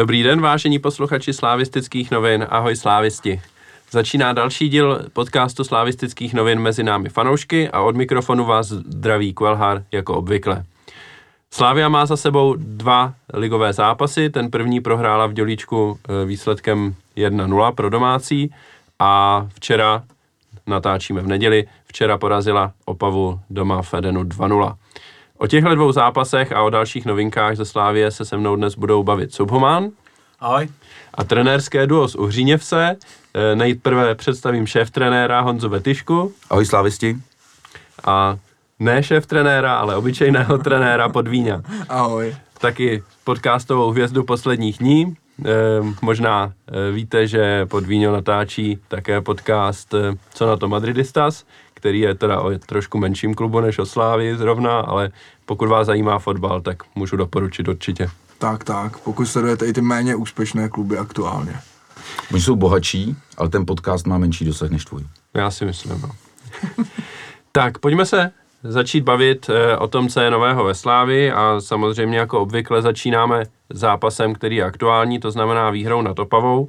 Dobrý den, vážení posluchači slávistických novin. Ahoj slávisti. Začíná další díl podcastu slávistických novin mezi námi fanoušky a od mikrofonu vás zdraví Kvelhar jako obvykle. Slávia má za sebou dva ligové zápasy. Ten první prohrála v Dělíčku eh, výsledkem 1-0 pro domácí a včera, natáčíme v neděli, včera porazila Opavu doma v Edenu 2-0. O těchto dvou zápasech a o dalších novinkách ze Slávie se se mnou dnes budou bavit Subhomán. Ahoj. A trenérské duo z Uhříněvse. Eh, nejprve představím šéf trenéra Honzu Vetyšku. Ahoj slávisti. A ne šéf trenéra, ale obyčejného trenéra Podvíňa. Ahoj. Taky podcastovou hvězdu posledních dní. E, možná e, víte, že Podvíňo natáčí také podcast e, Co na to Madridistas, který je teda o trošku menším klubu než Oslávy zrovna, ale pokud vás zajímá fotbal, tak můžu doporučit určitě. Tak, tak, pokud sledujete i ty méně úspěšné kluby aktuálně. Oni jsou bohatší, ale ten podcast má menší dosah než tvůj. Já si myslím, no. tak, pojďme se začít bavit e, o tom, co je nového ve Slávi a samozřejmě jako obvykle začínáme zápasem, který je aktuální, to znamená výhrou nad Opavou.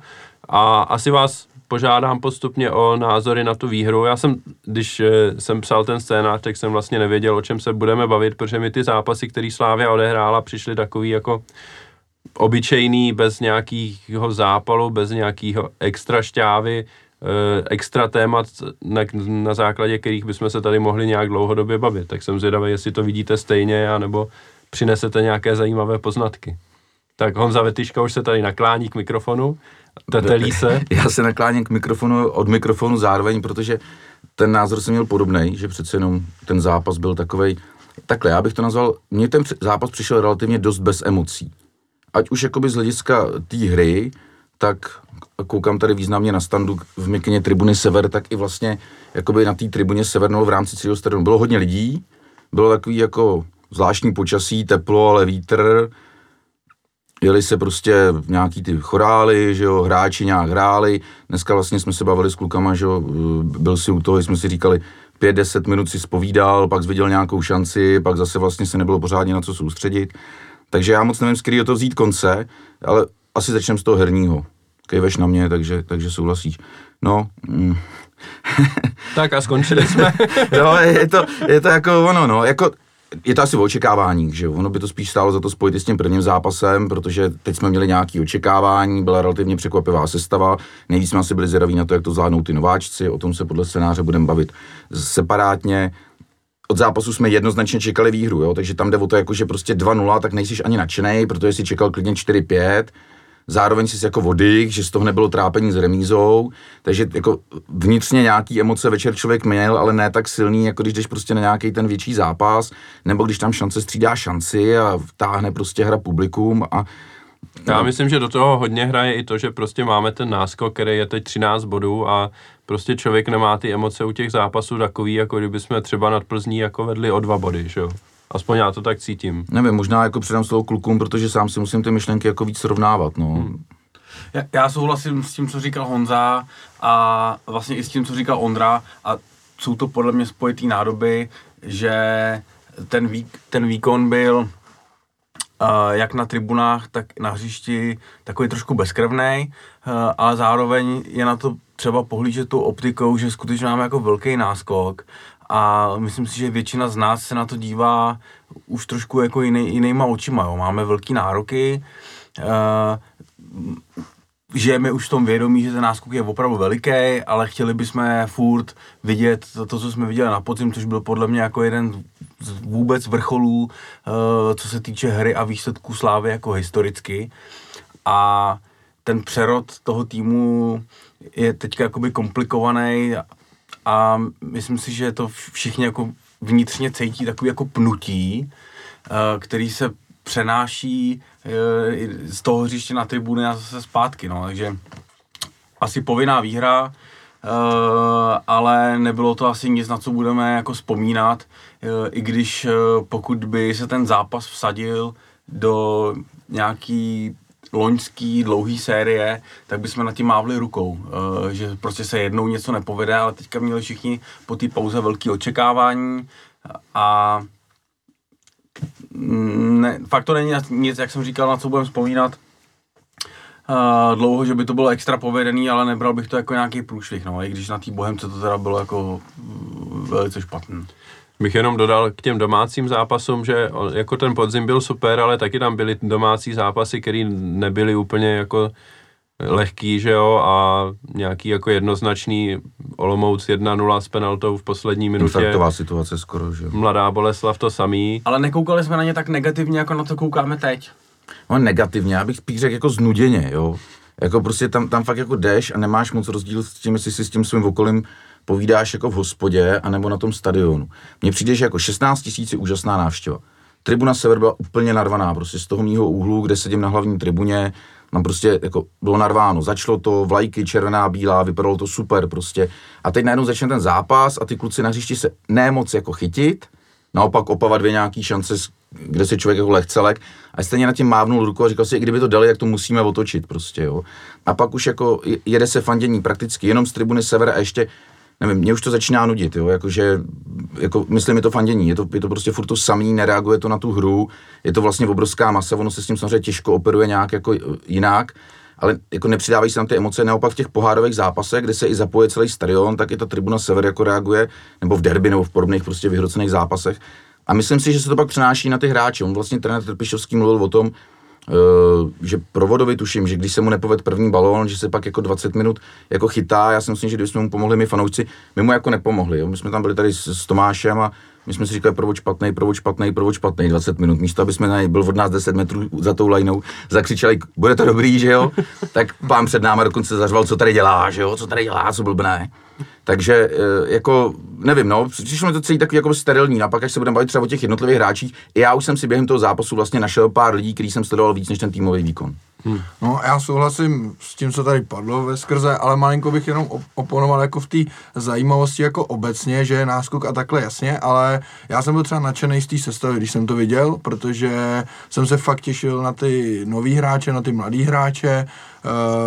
A asi vás požádám postupně o názory na tu výhru. Já jsem, když e, jsem psal ten scénář, tak jsem vlastně nevěděl, o čem se budeme bavit, protože mi ty zápasy, které Slávia odehrála, přišly takový jako obyčejný, bez nějakého zápalu, bez nějakého extra šťávy, Eh, extra témat, na, na základě kterých bychom se tady mohli nějak dlouhodobě bavit. Tak jsem zvědavý, jestli to vidíte stejně, anebo přinesete nějaké zajímavé poznatky. Tak Honza Vetyška už se tady naklání k mikrofonu, tetelí se. Já se nakláním k mikrofonu, od mikrofonu zároveň, protože ten názor jsem měl podobný, že přece jenom ten zápas byl takový. Takhle, já bych to nazval, mně ten zápas přišel relativně dost bez emocí. Ať už jakoby z hlediska té hry, tak koukám tady významně na standu v mikině tribuny Sever, tak i vlastně jakoby na té tribuně Sever v rámci celého stadionu. Bylo hodně lidí, bylo takový jako zvláštní počasí, teplo, ale vítr, jeli se prostě nějaký ty chorály, že jo, hráči nějak hráli. Dneska vlastně jsme se bavili s klukama, že jo, byl si u toho, jsme si říkali, pět, deset minut si spovídal, pak viděl nějakou šanci, pak zase vlastně se nebylo pořádně na co soustředit. Takže já moc nevím, z kterého to vzít konce, ale asi začneme z toho herního. Kejveš na mě, takže, takže souhlasíš. No, mm. tak a skončili jsme. no, je to, je to jako ono, no, jako je to asi o očekávání, že ono by to spíš stálo za to spojit s tím prvním zápasem, protože teď jsme měli nějaké očekávání, byla relativně překvapivá sestava, nejvíc jsme asi byli zvědaví na to, jak to zvládnou ty nováčci, o tom se podle scénáře budeme bavit separátně. Od zápasu jsme jednoznačně čekali výhru, jo? takže tam jde o to, jako, že prostě 2-0, tak nejsiš ani nadšený, protože si čekal klidně 4-5, zároveň si jako vody, že z toho nebylo trápení s remízou, takže jako vnitřně nějaký emoce večer člověk měl, ale ne tak silný, jako když jdeš prostě na nějaký ten větší zápas, nebo když tam šance střídá šanci a vtáhne prostě hra publikum a já no. myslím, že do toho hodně hraje i to, že prostě máme ten náskok, který je teď 13 bodů a prostě člověk nemá ty emoce u těch zápasů takový, jako kdyby jsme třeba nad Plzní jako vedli o dva body, že jo? Aspoň já to tak cítím. Nevím, možná jako předám slovo klukům, protože sám si musím ty myšlenky jako víc srovnávat, no. Hmm. Já, já souhlasím s tím, co říkal Honza a vlastně i s tím, co říkal Ondra a jsou to podle mě spojitý nádoby, že ten, vík, ten výkon byl uh, jak na tribunách, tak na hřišti takový trošku bezkrevný, uh, ale zároveň je na to třeba pohlížet tou optikou, že skutečně máme jako velký náskok a myslím si, že většina z nás se na to dívá už trošku jako jiný, jinýma očima. Jo. Máme velký nároky, uh, žijeme už v tom vědomí, že ten náskok je opravdu veliký, ale chtěli bychom furt vidět to, to, co jsme viděli na podzim, což byl podle mě jako jeden z vůbec vrcholů, uh, co se týče hry a výsledků Slávy jako historicky. A ten přerod toho týmu je teďka jakoby komplikovaný a myslím si, že to všichni jako vnitřně cítí takový jako pnutí, eh, který se přenáší eh, z toho hřiště na tribuny a zase zpátky, no, takže asi povinná výhra, eh, ale nebylo to asi nic, na co budeme jako vzpomínat, i když pokud by se ten zápas vsadil do nějaký loňský dlouhý série, tak bychom na tím mávli rukou, uh, že prostě se jednou něco nepovede, ale teďka měli všichni po té pauze velké očekávání a ne, fakt to není nic, jak jsem říkal, na co budeme vzpomínat. uh, dlouho, že by to bylo extra povedený, ale nebral bych to jako nějaký průšvih, no, i když na té Bohemce to teda bylo jako velice špatný. Bych jenom dodal k těm domácím zápasům, že on- jako ten podzim byl super, ale taky tam byly domácí zápasy, které nebyly úplně jako lehký, že jo, a nějaký jako jednoznačný Olomouc 1-0 s penaltou v poslední minutě. Infarktová situace skoro, že jo. Mladá Boleslav to samý. Ale nekoukali jsme na ně tak negativně, jako na to koukáme teď. No negativně, já bych spíš řekl jako znuděně, jo. Jako prostě tam, tam fakt jako jdeš a nemáš moc rozdíl s tím, jestli si s tím svým okolím povídáš jako v hospodě, anebo na tom stadionu. Mně přijde, že jako 16 tisíc je úžasná návštěva. Tribuna Sever byla úplně narvaná, prostě z toho mýho úhlu, kde sedím na hlavní tribuně, tam prostě jako bylo narváno, začalo to, vlajky červená, bílá, vypadalo to super prostě. A teď najednou začne ten zápas a ty kluci na hřišti se nemoc jako chytit, naopak Opava dvě nějaký šance, kde se člověk jako lehcelek a stejně na tím mávnul ruku a říkal si, kdyby to dali, jak to musíme otočit prostě, jo. A pak už jako je- jede se fandění prakticky jenom z tribuny Sever a ještě nevím, mě už to začíná nudit, jo, jakože, jako, myslím, je to fandění, je to, je to prostě furt to samý, nereaguje to na tu hru, je to vlastně obrovská masa, ono se s tím samozřejmě těžko operuje nějak jako jinak, ale jako nepřidávají se tam ty emoce, naopak v těch pohárových zápasech, kde se i zapoje celý stadion, tak i ta tribuna Sever jako reaguje, nebo v derby, nebo v podobných prostě vyhrocených zápasech. A myslím si, že se to pak přenáší na ty hráče. On vlastně trenér Trpišovský mluvil o tom, že provodovi tuším, že když se mu nepoved první balón, že se pak jako 20 minut jako chytá, já si myslím, že kdybychom mu pomohli my fanoušci, my mu jako nepomohli, jo? my jsme tam byli tady s, s Tomášem a my jsme si říkali provod špatný, provod špatný, provod špatný, 20 minut, místo aby jsme na něj byl od nás 10 metrů za tou lajnou, zakřičeli, bude to dobrý, že jo, tak pán před náma dokonce zařval, co tady dělá, že jo, co tady dělá, co blbné. Takže eh, jako, nevím, no, přišlo mi to celý takový jako sterilní. A pak, až se budeme bavit třeba o těch jednotlivých hráčích, já už jsem si během toho zápasu vlastně našel pár lidí, který jsem sledoval víc než ten týmový výkon. No já souhlasím s tím, co tady padlo ve skrze, ale malinko bych jenom op- oponoval jako v té zajímavosti jako obecně, že je náskok a takhle jasně, ale já jsem byl třeba nadšený z té sestavy, když jsem to viděl, protože jsem se fakt těšil na ty nový hráče, na ty mladý hráče,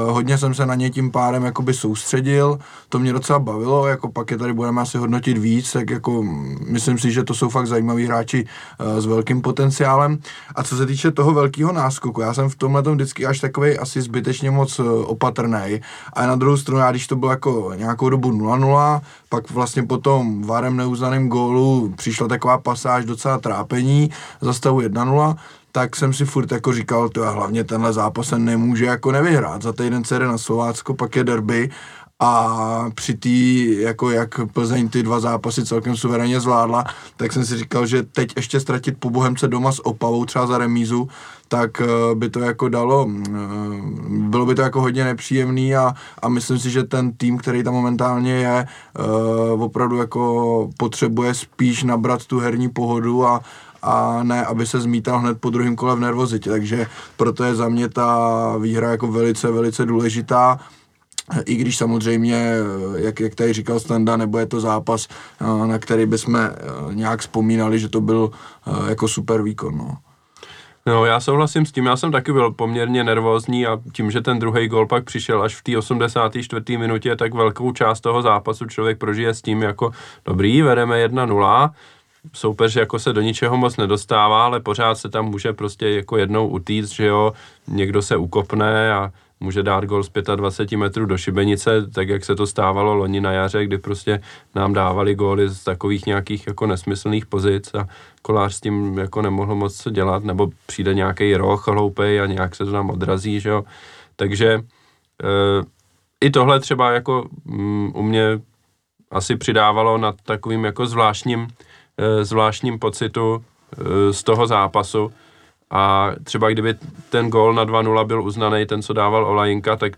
Uh, hodně jsem se na ně tím pádem jakoby soustředil, to mě docela bavilo, jako pak je tady budeme asi hodnotit víc, tak jako myslím si, že to jsou fakt zajímaví hráči uh, s velkým potenciálem. A co se týče toho velkého náskoku, já jsem v tomhle tom vždycky až takový asi zbytečně moc uh, opatrný. A na druhou stranu, já když to bylo jako nějakou dobu 0-0, pak vlastně po tom varem neuznaném gólu přišla taková pasáž docela trápení za stavu 1-0, tak jsem si furt jako říkal, to hlavně tenhle zápas se nemůže jako nevyhrát. Za týden se jde na Slovácko, pak je derby a při tý, jako jak Plzeň ty dva zápasy celkem suverénně zvládla, tak jsem si říkal, že teď ještě ztratit po Bohemce doma s Opavou třeba za remízu, tak eh, by to jako dalo, eh, bylo by to jako hodně nepříjemný a, a myslím si, že ten tým, který tam momentálně je, eh, opravdu jako potřebuje spíš nabrat tu herní pohodu a, a ne, aby se zmítal hned po druhém kole v nervozitě, takže proto je za mě ta výhra jako velice, velice důležitá, i když samozřejmě, jak, jak tady říkal Standa, nebo je to zápas, na který bychom nějak vzpomínali, že to byl jako super výkon. No. No, já souhlasím s tím, já jsem taky byl poměrně nervózní a tím, že ten druhý gol pak přišel až v té 84. minutě, tak velkou část toho zápasu člověk prožije s tím jako dobrý, vedeme 1-0, soupeř jako se do ničeho moc nedostává, ale pořád se tam může prostě jako jednou utíct, že jo, někdo se ukopne a může dát gol z 25 metrů do šibenice, tak jak se to stávalo loni na jaře, kdy prostě nám dávali góly z takových nějakých jako nesmyslných pozic a kolář s tím jako nemohl moc co dělat, nebo přijde nějaký roh hloupej a nějak se to nám odrazí, že jo. Takže e, i tohle třeba jako mm, u mě asi přidávalo nad takovým jako zvláštním, e, zvláštním pocitu e, z toho zápasu. A třeba kdyby ten gól na 2-0 byl uznaný, ten, co dával Olajinka, tak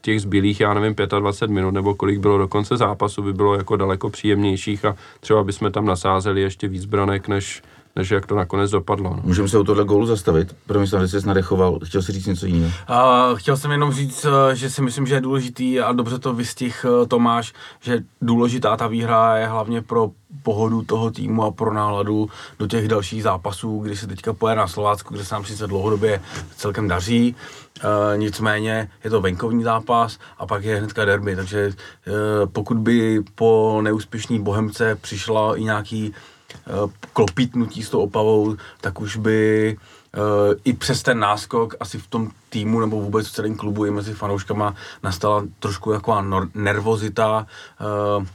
těch zbylých, já nevím, 25 minut nebo kolik bylo do konce zápasu, by bylo jako daleko příjemnějších a třeba bychom tam nasázeli ještě víc branek, než, než jak to nakonec dopadlo. No. Můžeme se u tohle gólu zastavit? Pro že jsi nadechoval, chtěl si říct něco jiného. Uh, chtěl jsem jenom říct, eh, že si myslím, že je důležitý a dobře to vystih eh, Tomáš, že důležitá ta výhra je hlavně pro pohodu toho týmu a pro náladu do těch dalších zápasů, kdy se teďka poje na Slovácku, kde se nám sice dlouhodobě celkem daří, uh, nicméně je to venkovní zápas a pak je hnedka derby, takže uh, pokud by po neúspěšné Bohemce přišla i nějaký klopítnutí s tou opavou, tak už by i přes ten náskok asi v tom týmu nebo vůbec v celém klubu i mezi fanouškama nastala trošku taková nor- nervozita, uh,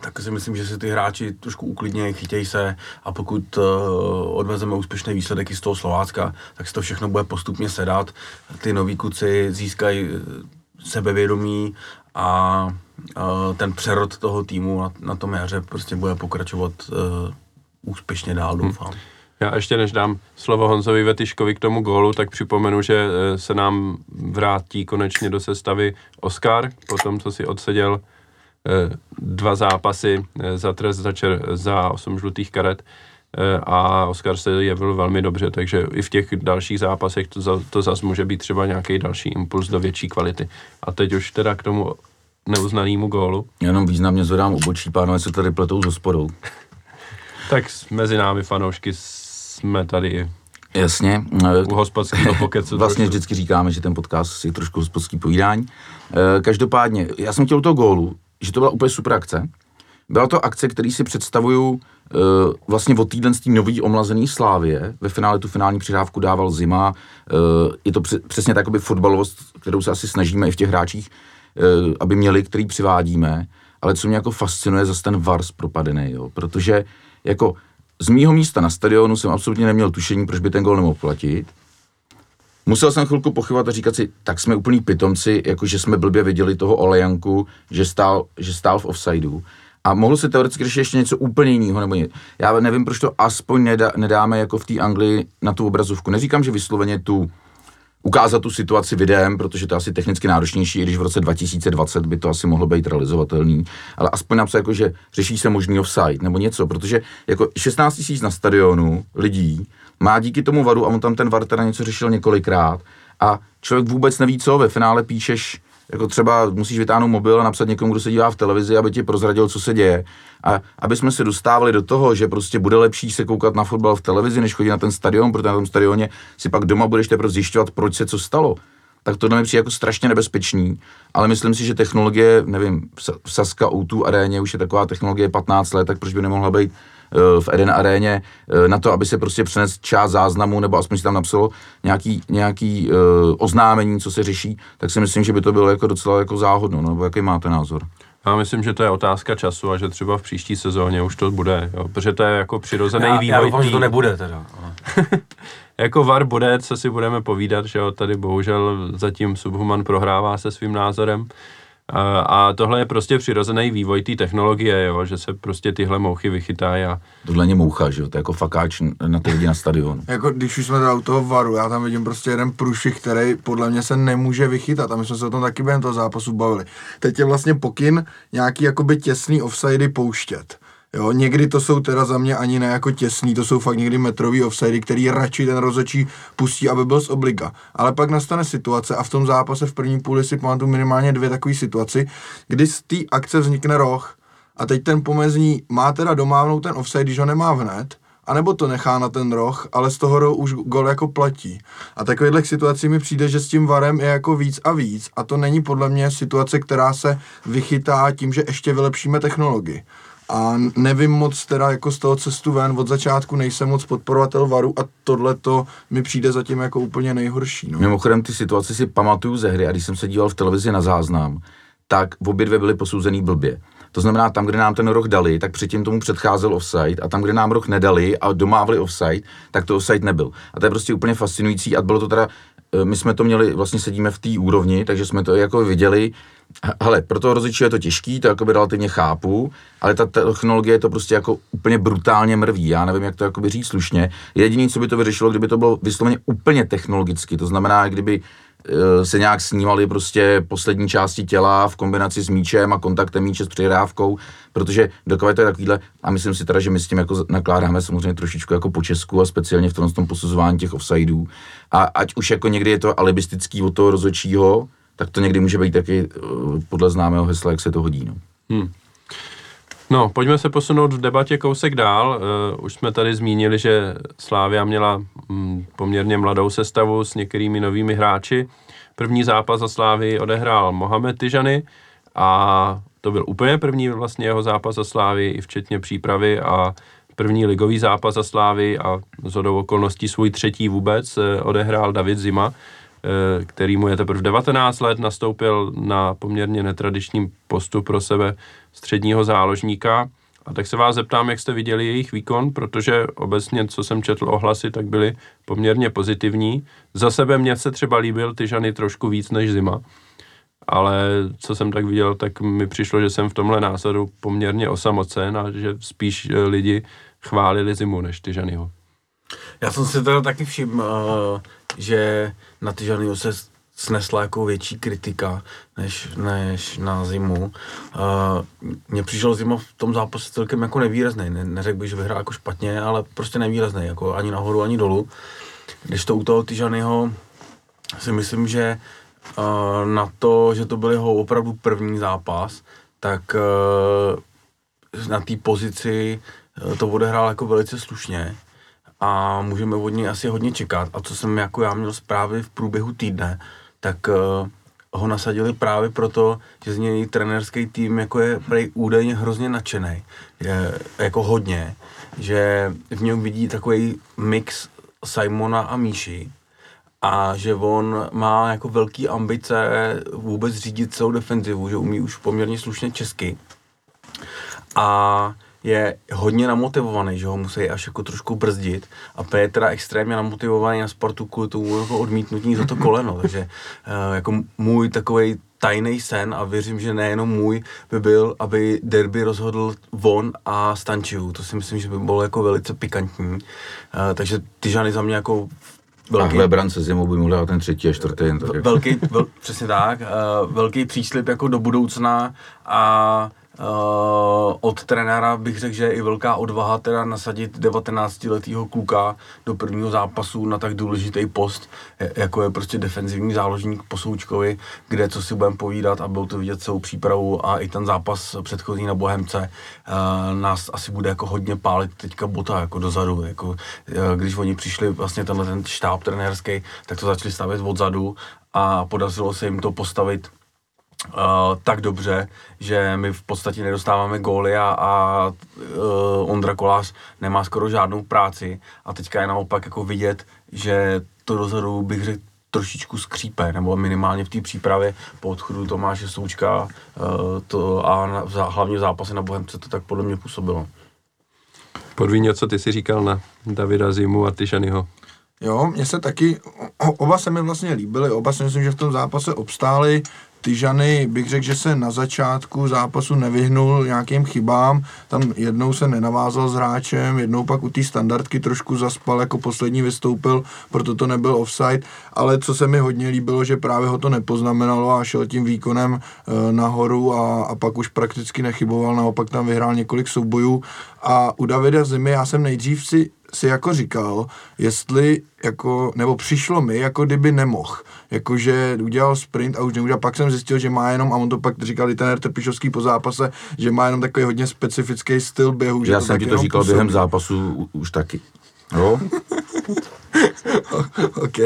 tak si myslím, že si ty hráči trošku uklidnějí, chytějí se a pokud uh, odvezeme úspěšný výsledek i z toho Slovácka, tak si to všechno bude postupně sedat. Ty noví kuci získají sebevědomí a uh, ten přerod toho týmu na, na tom jaře prostě bude pokračovat uh, úspěšně dál, doufám. Hmm. Já ještě než dám slovo Honzovi Vetiškovi k tomu gólu, tak připomenu, že se nám vrátí konečně do sestavy Oscar, po tom, co si odseděl dva zápasy za trest za, čer, za 8 žlutých karet a Oscar se jevil velmi dobře, takže i v těch dalších zápasech to, za, to zase může být třeba nějaký další impuls do větší kvality. A teď už teda k tomu neuznanému gólu. Jenom významně zvedám obočí, pánové se tady pletou s hospodou. Tak mezi námi fanoušky jsme tady Jasně. U hospodského pokecu. vlastně trošku. vždycky říkáme, že ten podcast je trošku hospodský povídání. Každopádně, já jsem chtěl toho gólu, že to byla úplně super akce. Byla to akce, který si představuju uh, vlastně od týden z té nový omlazený Slávě. Ve finále tu finální přidávku dával Zima. Je to přesně takový fotbalovost, kterou se asi snažíme i v těch hráčích, aby měli, který přivádíme. Ale co mě jako fascinuje, zase ten Vars propadený, jo. Protože jako z mýho místa na stadionu jsem absolutně neměl tušení, proč by ten gol nemohl platit. Musel jsem chvilku pochybovat a říkat si, tak jsme úplný pitomci, jako že jsme blbě viděli toho Olejanku, že stál, že stál v offsideu. A mohlo se teoreticky řešit ještě něco úplně jiného, nebo ně. Já nevím, proč to aspoň nedá, nedáme jako v té Anglii na tu obrazovku. Neříkám, že vysloveně tu ukázat tu situaci videem, protože to je asi technicky náročnější, i když v roce 2020 by to asi mohlo být realizovatelný, ale aspoň napsat jako, že řeší se možný offside nebo něco, protože jako 16 tisíc na stadionu lidí má díky tomu varu, a on tam ten var teda něco řešil několikrát, a člověk vůbec neví co, ve finále píšeš, jako třeba musíš vytáhnout mobil a napsat někomu, kdo se dívá v televizi, aby ti prozradil, co se děje. A aby jsme se dostávali do toho, že prostě bude lepší se koukat na fotbal v televizi, než chodit na ten stadion, protože na tom stadioně si pak doma budeš teprve zjišťovat, proč se co stalo. Tak to mi přijde jako strašně nebezpečný, ale myslím si, že technologie, nevím, v Saska O2 aréně už je taková technologie 15 let, tak proč by nemohla být v Eden aréně eh, na to, aby se prostě přenes část záznamu, nebo aspoň si tam napsalo nějaký, nějaký uh, oznámení, co se řeší, tak si myslím, že by to bylo jako docela jako záhodno, no, nebo jaký máte názor? Já myslím, že to je otázka času a že třeba v příští sezóně už to bude, jo, protože to je jako přirozený já, vývoj. Já doufám, že to nebude teda. jako VAR bude, co si budeme povídat, že jo, tady bohužel zatím Subhuman prohrává se svým názorem. A, a tohle je prostě přirozený vývoj té technologie, jo, že se prostě tyhle mouchy vychytají. A... Tohle je moucha, že jo, to je jako fakáč na ty lidi na stadionu. jako když už jsme teda u toho varu, já tam vidím prostě jeden průšvih, který podle mě se nemůže vychytat a my jsme se o tom taky během toho zápasu bavili. Teď je vlastně pokyn nějaký jakoby těsný offsidy pouštět. Jo, někdy to jsou teda za mě ani ne jako těsný, to jsou fakt někdy metrový offside, který radši ten rozhodčí pustí, aby byl z obliga. Ale pak nastane situace a v tom zápase v první půli si pamatuju minimálně dvě takové situaci, kdy z té akce vznikne roh a teď ten pomezní má teda domávnout ten offside, když ho nemá hned, anebo to nechá na ten roh, ale z toho rohu už gol jako platí. A takovýchhle situací mi přijde, že s tím varem je jako víc a víc a to není podle mě situace, která se vychytá tím, že ještě vylepšíme technologii a nevím moc teda jako z toho cestu ven, od začátku nejsem moc podporovatel varu a tohle to mi přijde zatím jako úplně nejhorší. No. Mimochodem ty situace si pamatuju ze hry a když jsem se díval v televizi na záznam, tak v obě dvě byly posouzený blbě. To znamená, tam, kde nám ten roh dali, tak předtím tomu předcházel offside a tam, kde nám roh nedali a domávali offside, tak to offside nebyl. A to je prostě úplně fascinující a bylo to teda, eh, my jsme to měli, vlastně sedíme v té úrovni, takže jsme to jako viděli, Hele, pro toho rozličí je to těžký, to jakoby relativně chápu, ale ta technologie je to prostě jako úplně brutálně mrví. Já nevím, jak to jakoby říct slušně. Jediné, co by to vyřešilo, kdyby to bylo vysloveně úplně technologicky, to znamená, kdyby eh, se nějak snímaly prostě poslední části těla v kombinaci s míčem a kontaktem míče s přihrávkou, protože dokové to je takovýhle, a myslím si teda, že my s tím jako nakládáme samozřejmě trošičku jako po Česku a speciálně v tom, tom posuzování těch offsideů. A ať už jako někdy je to alibistický od toho rozhodčího, tak to někdy může být taky eh, podle známého hesla, jak se to hodí. No. Hmm. No, pojďme se posunout v debatě kousek dál. Uh, už jsme tady zmínili, že Slávia měla um, poměrně mladou sestavu s některými novými hráči. První zápas za Slávy odehrál Mohamed Tyžany a to byl úplně první vlastně jeho zápas za Slávy, i včetně přípravy a první ligový zápas za Slávy a z okolností svůj třetí vůbec eh, odehrál David Zima, eh, který mu je teprve 19 let, nastoupil na poměrně netradiční postup pro sebe středního záložníka. A tak se vás zeptám, jak jste viděli jejich výkon, protože obecně, co jsem četl ohlasy, tak byly poměrně pozitivní. Za sebe mě se třeba líbil Tyžany trošku víc než Zima ale co jsem tak viděl, tak mi přišlo, že jsem v tomhle názoru poměrně osamocen a že spíš eh, lidi chválili Zimu než Tyžanyho. Já jsem si teda taky všiml, uh, že na Tyžanyho se snesla jako větší kritika než, než na zimu. Uh, mně přišel zima v tom zápase celkem jako nevýrazný. Ne, neřekl bych, že vyhrál jako špatně, ale prostě nevýrazný, jako ani nahoru, ani dolů. Když to u toho Tyžanyho si myslím, že uh, na to, že to byl jeho opravdu první zápas, tak uh, na té pozici to odehrál jako velice slušně a můžeme od něj asi hodně čekat. A co jsem jako já měl zprávy v průběhu týdne, tak uh, ho nasadili právě proto, že z něj trenerský tým jako je prej údajně hrozně nadšený. Je jako hodně, že v něm vidí takový mix Simona a Míši a že on má jako velký ambice vůbec řídit celou defenzivu, že umí už poměrně slušně česky. A je hodně namotivovaný, že ho musí až jako trošku brzdit a P je teda extrémně namotivovaný na sportu kvůli tomu jako odmítnutí za to koleno, takže uh, jako můj takový tajný sen a věřím, že nejenom můj by byl, aby derby rozhodl Von a Stančiu. To si myslím, že by bylo jako velice pikantní. Uh, takže ty žany za mě jako velký... A Lebran se zimou by mohl ten třetí a čtvrtý. Jen tak. Velký, vel, přesně tak, uh, velký příslip jako do budoucna a Uh, od trenéra bych řekl, že je i velká odvaha teda nasadit 19-letého kluka do prvního zápasu na tak důležitý post, jako je prostě defenzivní záložník po Součkovi, kde co si budeme povídat a bylo to vidět celou přípravu a i ten zápas předchozí na Bohemce uh, nás asi bude jako hodně pálit teďka bota jako dozadu, jako, uh, když oni přišli vlastně tenhle ten štáb trenérský, tak to začali stavět odzadu a podařilo se jim to postavit uh, tak dobře, že my v podstatě nedostáváme góly a, a uh, Ondra Kolář nemá skoro žádnou práci a teďka je naopak jako vidět, že to dozadu bych řekl trošičku skřípe, nebo minimálně v té přípravě po odchodu Tomáše Součka uh, to, a na, v, hlavně v zápase na Bohemce to tak podle mě působilo. Podvíně, co ty si říkal na Davida Zimu a Tyšanyho. Jo, mně se taky, oba se mi vlastně líbily, oba si myslím, že v tom zápase obstáli, Tyžany bych řekl, že se na začátku zápasu nevyhnul nějakým chybám, tam jednou se nenavázal s hráčem, jednou pak u té standardky trošku zaspal, jako poslední vystoupil, proto to nebyl offside, ale co se mi hodně líbilo, že právě ho to nepoznamenalo a šel tím výkonem e, nahoru a, a pak už prakticky nechyboval, naopak tam vyhrál několik soubojů. A u Davida Zimy já jsem nejdřív si si jako říkal, jestli jako, nebo přišlo mi, jako kdyby nemohl, jakože udělal sprint a už neudělal, pak jsem zjistil, že má jenom, a on to pak říkal i ten Trpišovský po zápase, že má jenom takový hodně specifický styl běhu. Já že jsem ti to říkal působí. během zápasu už taky. No. OK.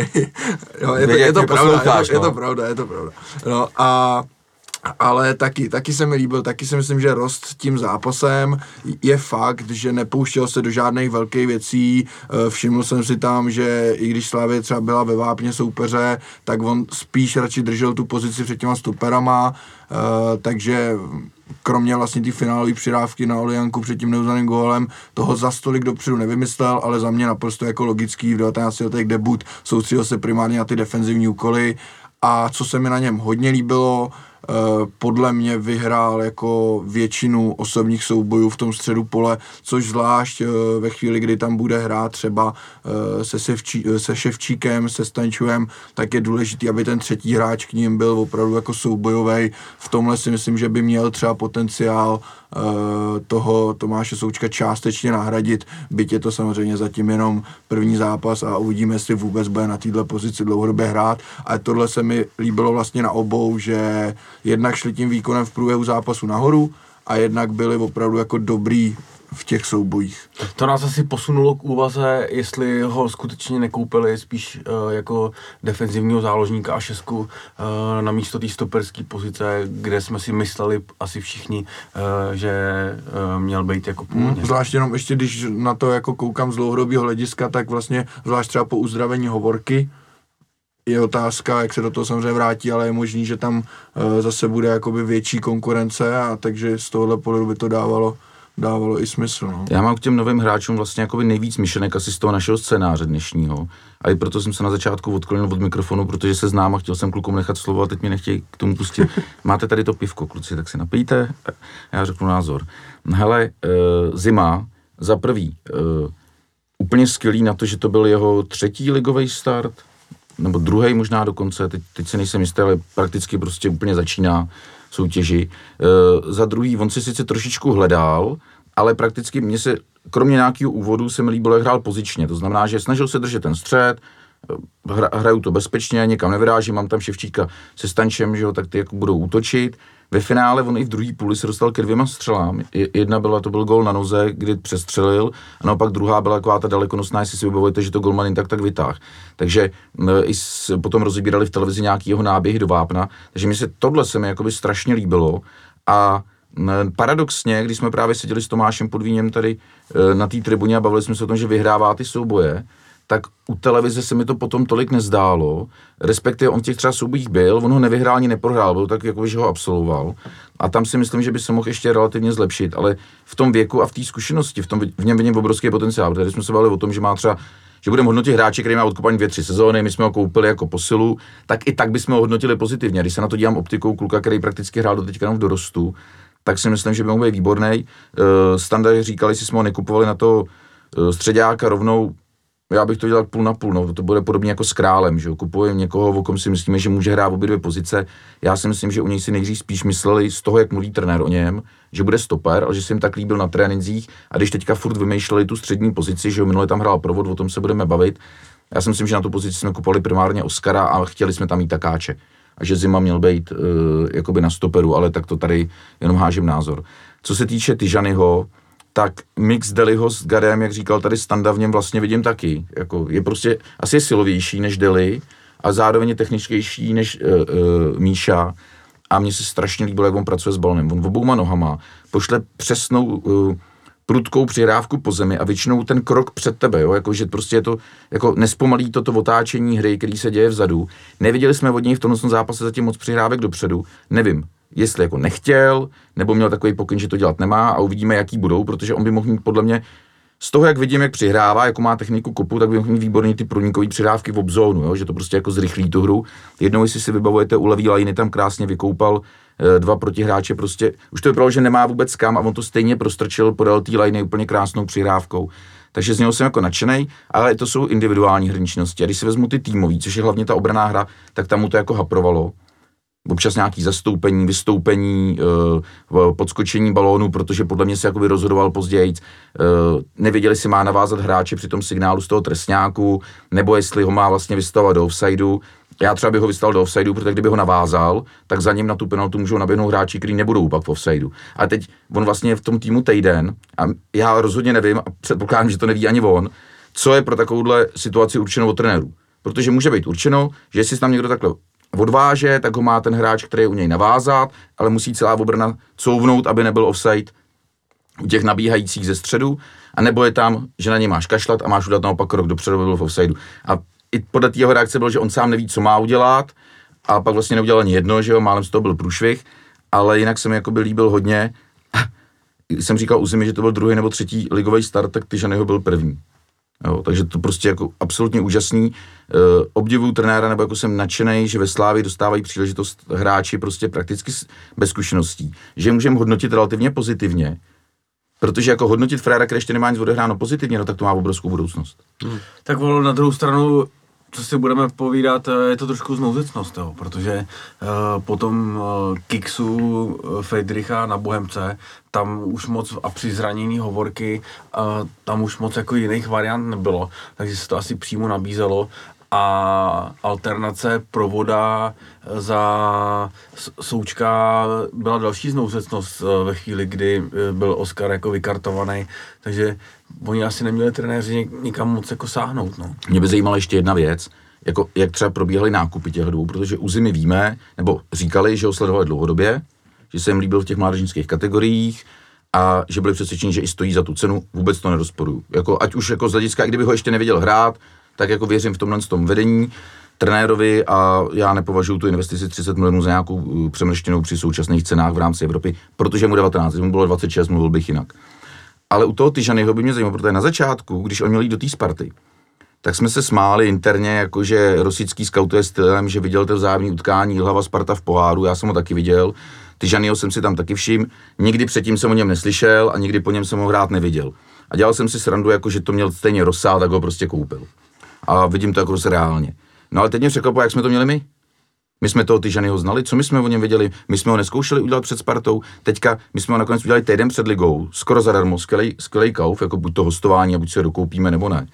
Jo, je, to, je, to pravda, je, to, je to pravda, je to pravda. No a ale taky, taky se mi líbil, taky si myslím, že rost tím zápasem je fakt, že nepouštěl se do žádných velkých věcí, eh, všiml jsem si tam, že i když Slavě třeba byla ve vápně soupeře, tak on spíš radši držel tu pozici před těma stoperama, eh, takže kromě vlastně ty finálové přidávky na Olianku před tím neuzaným gólem, toho za stolik dopředu nevymyslel, ale za mě naprosto jako logický v 19 letech debut, soustředil se primárně na ty defenzivní úkoly. A co se mi na něm hodně líbilo, podle mě vyhrál jako většinu osobních soubojů v tom středu pole, což zvlášť eh, ve chvíli, kdy tam bude hrát třeba eh, se, Sevčí, se Ševčíkem, se Stančujem, tak je důležité, aby ten třetí hráč k ním byl opravdu jako soubojový. V tomhle si myslím, že by měl třeba potenciál toho Tomáše Součka částečně nahradit, byť je to samozřejmě zatím jenom první zápas a uvidíme, jestli vůbec bude na této pozici dlouhodobě hrát. Ale tohle se mi líbilo vlastně na obou, že jednak šli tím výkonem v průběhu zápasu nahoru a jednak byli opravdu jako dobrý v těch soubojích. To nás asi posunulo k úvaze, jestli ho skutečně nekoupili spíš uh, jako defenzivního záložníka a šestku uh, na místo té stoperské pozice, kde jsme si mysleli asi všichni, uh, že uh, měl být jako původně. Hmm, zvlášť jenom ještě, když na to jako koukám z dlouhodobého hlediska, tak vlastně zvlášť třeba po uzdravení hovorky, je otázka, jak se do toho samozřejmě vrátí, ale je možný, že tam uh, zase bude jakoby větší konkurence a takže z tohohle pohledu by to dávalo dávalo i smysl. No. Já mám k těm novým hráčům vlastně jakoby nejvíc myšlenek asi z toho našeho scénáře dnešního. A i proto jsem se na začátku odklonil od mikrofonu, protože se znám a chtěl jsem klukům nechat slovo a teď mě nechtějí k tomu pustit. Máte tady to pivko, kluci, tak si napijte. Já řeknu názor. Hele, uh, zima, za prvý, uh, úplně skvělý na to, že to byl jeho třetí ligový start, nebo druhý možná dokonce, teď, teď se nejsem jistý, ale prakticky prostě úplně začíná soutěži. E, za druhý, on si sice trošičku hledal, ale prakticky mě se, kromě nějakého úvodu, se mi líbilo, jak hrál pozičně. To znamená, že snažil se držet ten střed, hra, hraju to bezpečně, někam nevyrážím, mám tam Ševčíka se Stančem, že jo, tak ty jako budou útočit. Ve finále on i v druhé půli se dostal ke dvěma střelám. Jedna byla, to byl gol na noze, kdy přestřelil, a naopak druhá byla taková ta dalekonosná, jestli si vybavujete, že to golman jen tak tak vytáh. Takže i s, potom rozebírali v televizi nějaký jeho náběhy do vápna, takže mi se tohle se mi jakoby strašně líbilo a paradoxně, když jsme právě seděli s Tomášem Podvíněm tady e, na té tribuně a bavili jsme se o tom, že vyhrává ty souboje, tak u televize se mi to potom tolik nezdálo, respektive on těch třeba soubojích byl, on ho nevyhrál ani neprohrál, byl tak jako, že ho absolvoval a tam si myslím, že by se mohl ještě relativně zlepšit, ale v tom věku a v té zkušenosti, v, tom, v něm vidím obrovský potenciál, tady jsme se bavili o tom, že má třeba že budeme hodnotit hráče, který má odkopaný dvě, tři sezóny, my jsme ho koupili jako posilu, tak i tak bychom ho hodnotili pozitivně. Když se na to dívám optikou kluka, který prakticky hrál do teďka jenom v dorostu, tak si myslím, že by mohl být výborný. Uh, standard říkali, že jsme ho nekupovali na to uh, středáka rovnou já bych to dělal půl na půl, no, to bude podobně jako s králem, že kupujeme někoho, o kom si myslíme, že může hrát obě dvě pozice. Já si myslím, že u něj si nejdřív spíš mysleli z toho, jak mluví trenér o něm, že bude stoper, ale že se jim tak líbil na trénincích a když teďka furt vymýšleli tu střední pozici, že minule tam hrál provod, o tom se budeme bavit. Já si myslím, že na tu pozici jsme kupovali primárně Oscara a chtěli jsme tam mít takáče. A že Zima měl být uh, jakoby na stoperu, ale tak to tady jenom hážím názor. Co se týče Tyžanyho, tak mix Deliho s Gadem, jak říkal tady Standa, v něm vlastně vidím taky. Jako je prostě asi silovější než Deli a zároveň je techničtější než uh, uh, Míša. A mně se strašně líbilo, jak on pracuje s balonem. On obouma nohama pošle přesnou uh, prudkou přihrávku po zemi a většinou ten krok před tebe, jo, jako, že prostě je to, jako nespomalí toto otáčení hry, který se děje vzadu. Neviděli jsme od něj v tomto zápase zatím moc přihrávek dopředu, nevím jestli jako nechtěl, nebo měl takový pokyn, že to dělat nemá a uvidíme, jaký budou, protože on by mohl mít podle mě z toho, jak vidím, jak přihrává, jako má techniku kopu, tak by mohl mít výborný ty průnikové přihrávky v obzónu, jo? že to prostě jako zrychlí tu hru. Jednou, jestli si vybavujete, u levý lajny tam krásně vykoupal dva protihráče, prostě už to vypadalo, že nemá vůbec kam a on to stejně prostrčil, podal té lajny úplně krásnou přihrávkou. Takže z něho jsem jako nadšený, ale to jsou individuální hrničnosti. A když si vezmu ty týmový, což je hlavně ta obraná hra, tak tam mu to jako haprovalo občas nějaký zastoupení, vystoupení, uh, podskočení balónu, protože podle mě se jakoby rozhodoval později. Uh, nevěděli, si má navázat hráče při tom signálu z toho trestňáku, nebo jestli ho má vlastně vystavovat do offsideu. Já třeba bych ho vystavil do offsideu, protože kdyby ho navázal, tak za ním na tu penaltu můžou naběhnout hráči, kteří nebudou pak v offsideu. A teď on vlastně je v tom týmu týden a já rozhodně nevím a předpokládám, že to neví ani on, co je pro takovouhle situaci určeno od trenérů. Protože může být určeno, že jestli tam někdo takhle odváže, tak ho má ten hráč, který je u něj navázat, ale musí celá obrana couvnout, aby nebyl offside u těch nabíhajících ze středu, a nebo je tam, že na ně máš kašlat a máš udělat naopak krok dopředu, byl v offsideu. A i podle jeho reakce bylo, že on sám neví, co má udělat, a pak vlastně neudělal ani jedno, že jo, málem z toho byl průšvih, ale jinak se mi jako by líbil hodně. Jsem říkal u zimy, že to byl druhý nebo třetí ligový start, tak Tyžanyho byl první. Jo, takže to prostě jako absolutně úžasný. E, obdivuju trenéra, nebo jako jsem nadšený, že ve Slávii dostávají příležitost hráči prostě prakticky bez zkušeností. Že můžeme hodnotit relativně pozitivně, protože jako hodnotit Fréra, který ještě nemá nic odehráno pozitivně, no tak to má obrovskou budoucnost. Hmm. Tak na druhou stranu co si budeme povídat, eh, je to trošku znouzecnost, jo, protože uh, potom uh, Kiksu, uh, Friedricha na Bohemce, tam už moc a při zranění hovorky, tam už moc jako jiných variant nebylo, takže se to asi přímo nabízelo a alternace provoda za S- Součka byla další znouzecnost eh, ve chvíli, kdy eh, byl Oscar jako vykartovaný, takže oni asi neměli trenéři nik- nikam moc jako sáhnout, no. Mě by zajímala ještě jedna věc, jako jak třeba probíhaly nákupy těch dvou, protože u Zimy víme, nebo říkali, že ho sledovali dlouhodobě, že se jim líbil v těch mládežnických kategoriích a že byli přesvědčeni, že i stojí za tu cenu, vůbec to nerozporuju. Jako, ať už jako z hlediska, kdyby ho ještě neviděl hrát, tak jako věřím v tomhle tom vedení, trenérovi a já nepovažuji tu investici 30 milionů za nějakou uh, přemrštěnou při současných cenách v rámci Evropy, protože mu 19, kdyby mu bylo 26, mluvil bych jinak. Ale u toho Tyžanyho by mě zajímalo, protože na začátku, když on měl jít do té Sparty, tak jsme se smáli interně, jakože rosický skautuje stylem, že viděl to vzájemné utkání hlava Sparta v poháru, já jsem ho taky viděl. Tyžanyho jsem si tam taky všiml, nikdy předtím jsem o něm neslyšel a nikdy po něm jsem ho hrát neviděl. A dělal jsem si srandu, jako že to měl stejně rozsál, tak ho prostě koupil. A vidím to jako reálně. No ale teď mě překvapuje, jak jsme to měli my. My jsme toho Tyžanyho znali, co my jsme o něm věděli, my jsme ho neskoušeli udělat před Spartou, teďka my jsme ho nakonec udělali týden před ligou, skoro zadarmo, skvělej, skvělej kauf, jako buď to hostování, a buď se dokoupíme, nebo ne.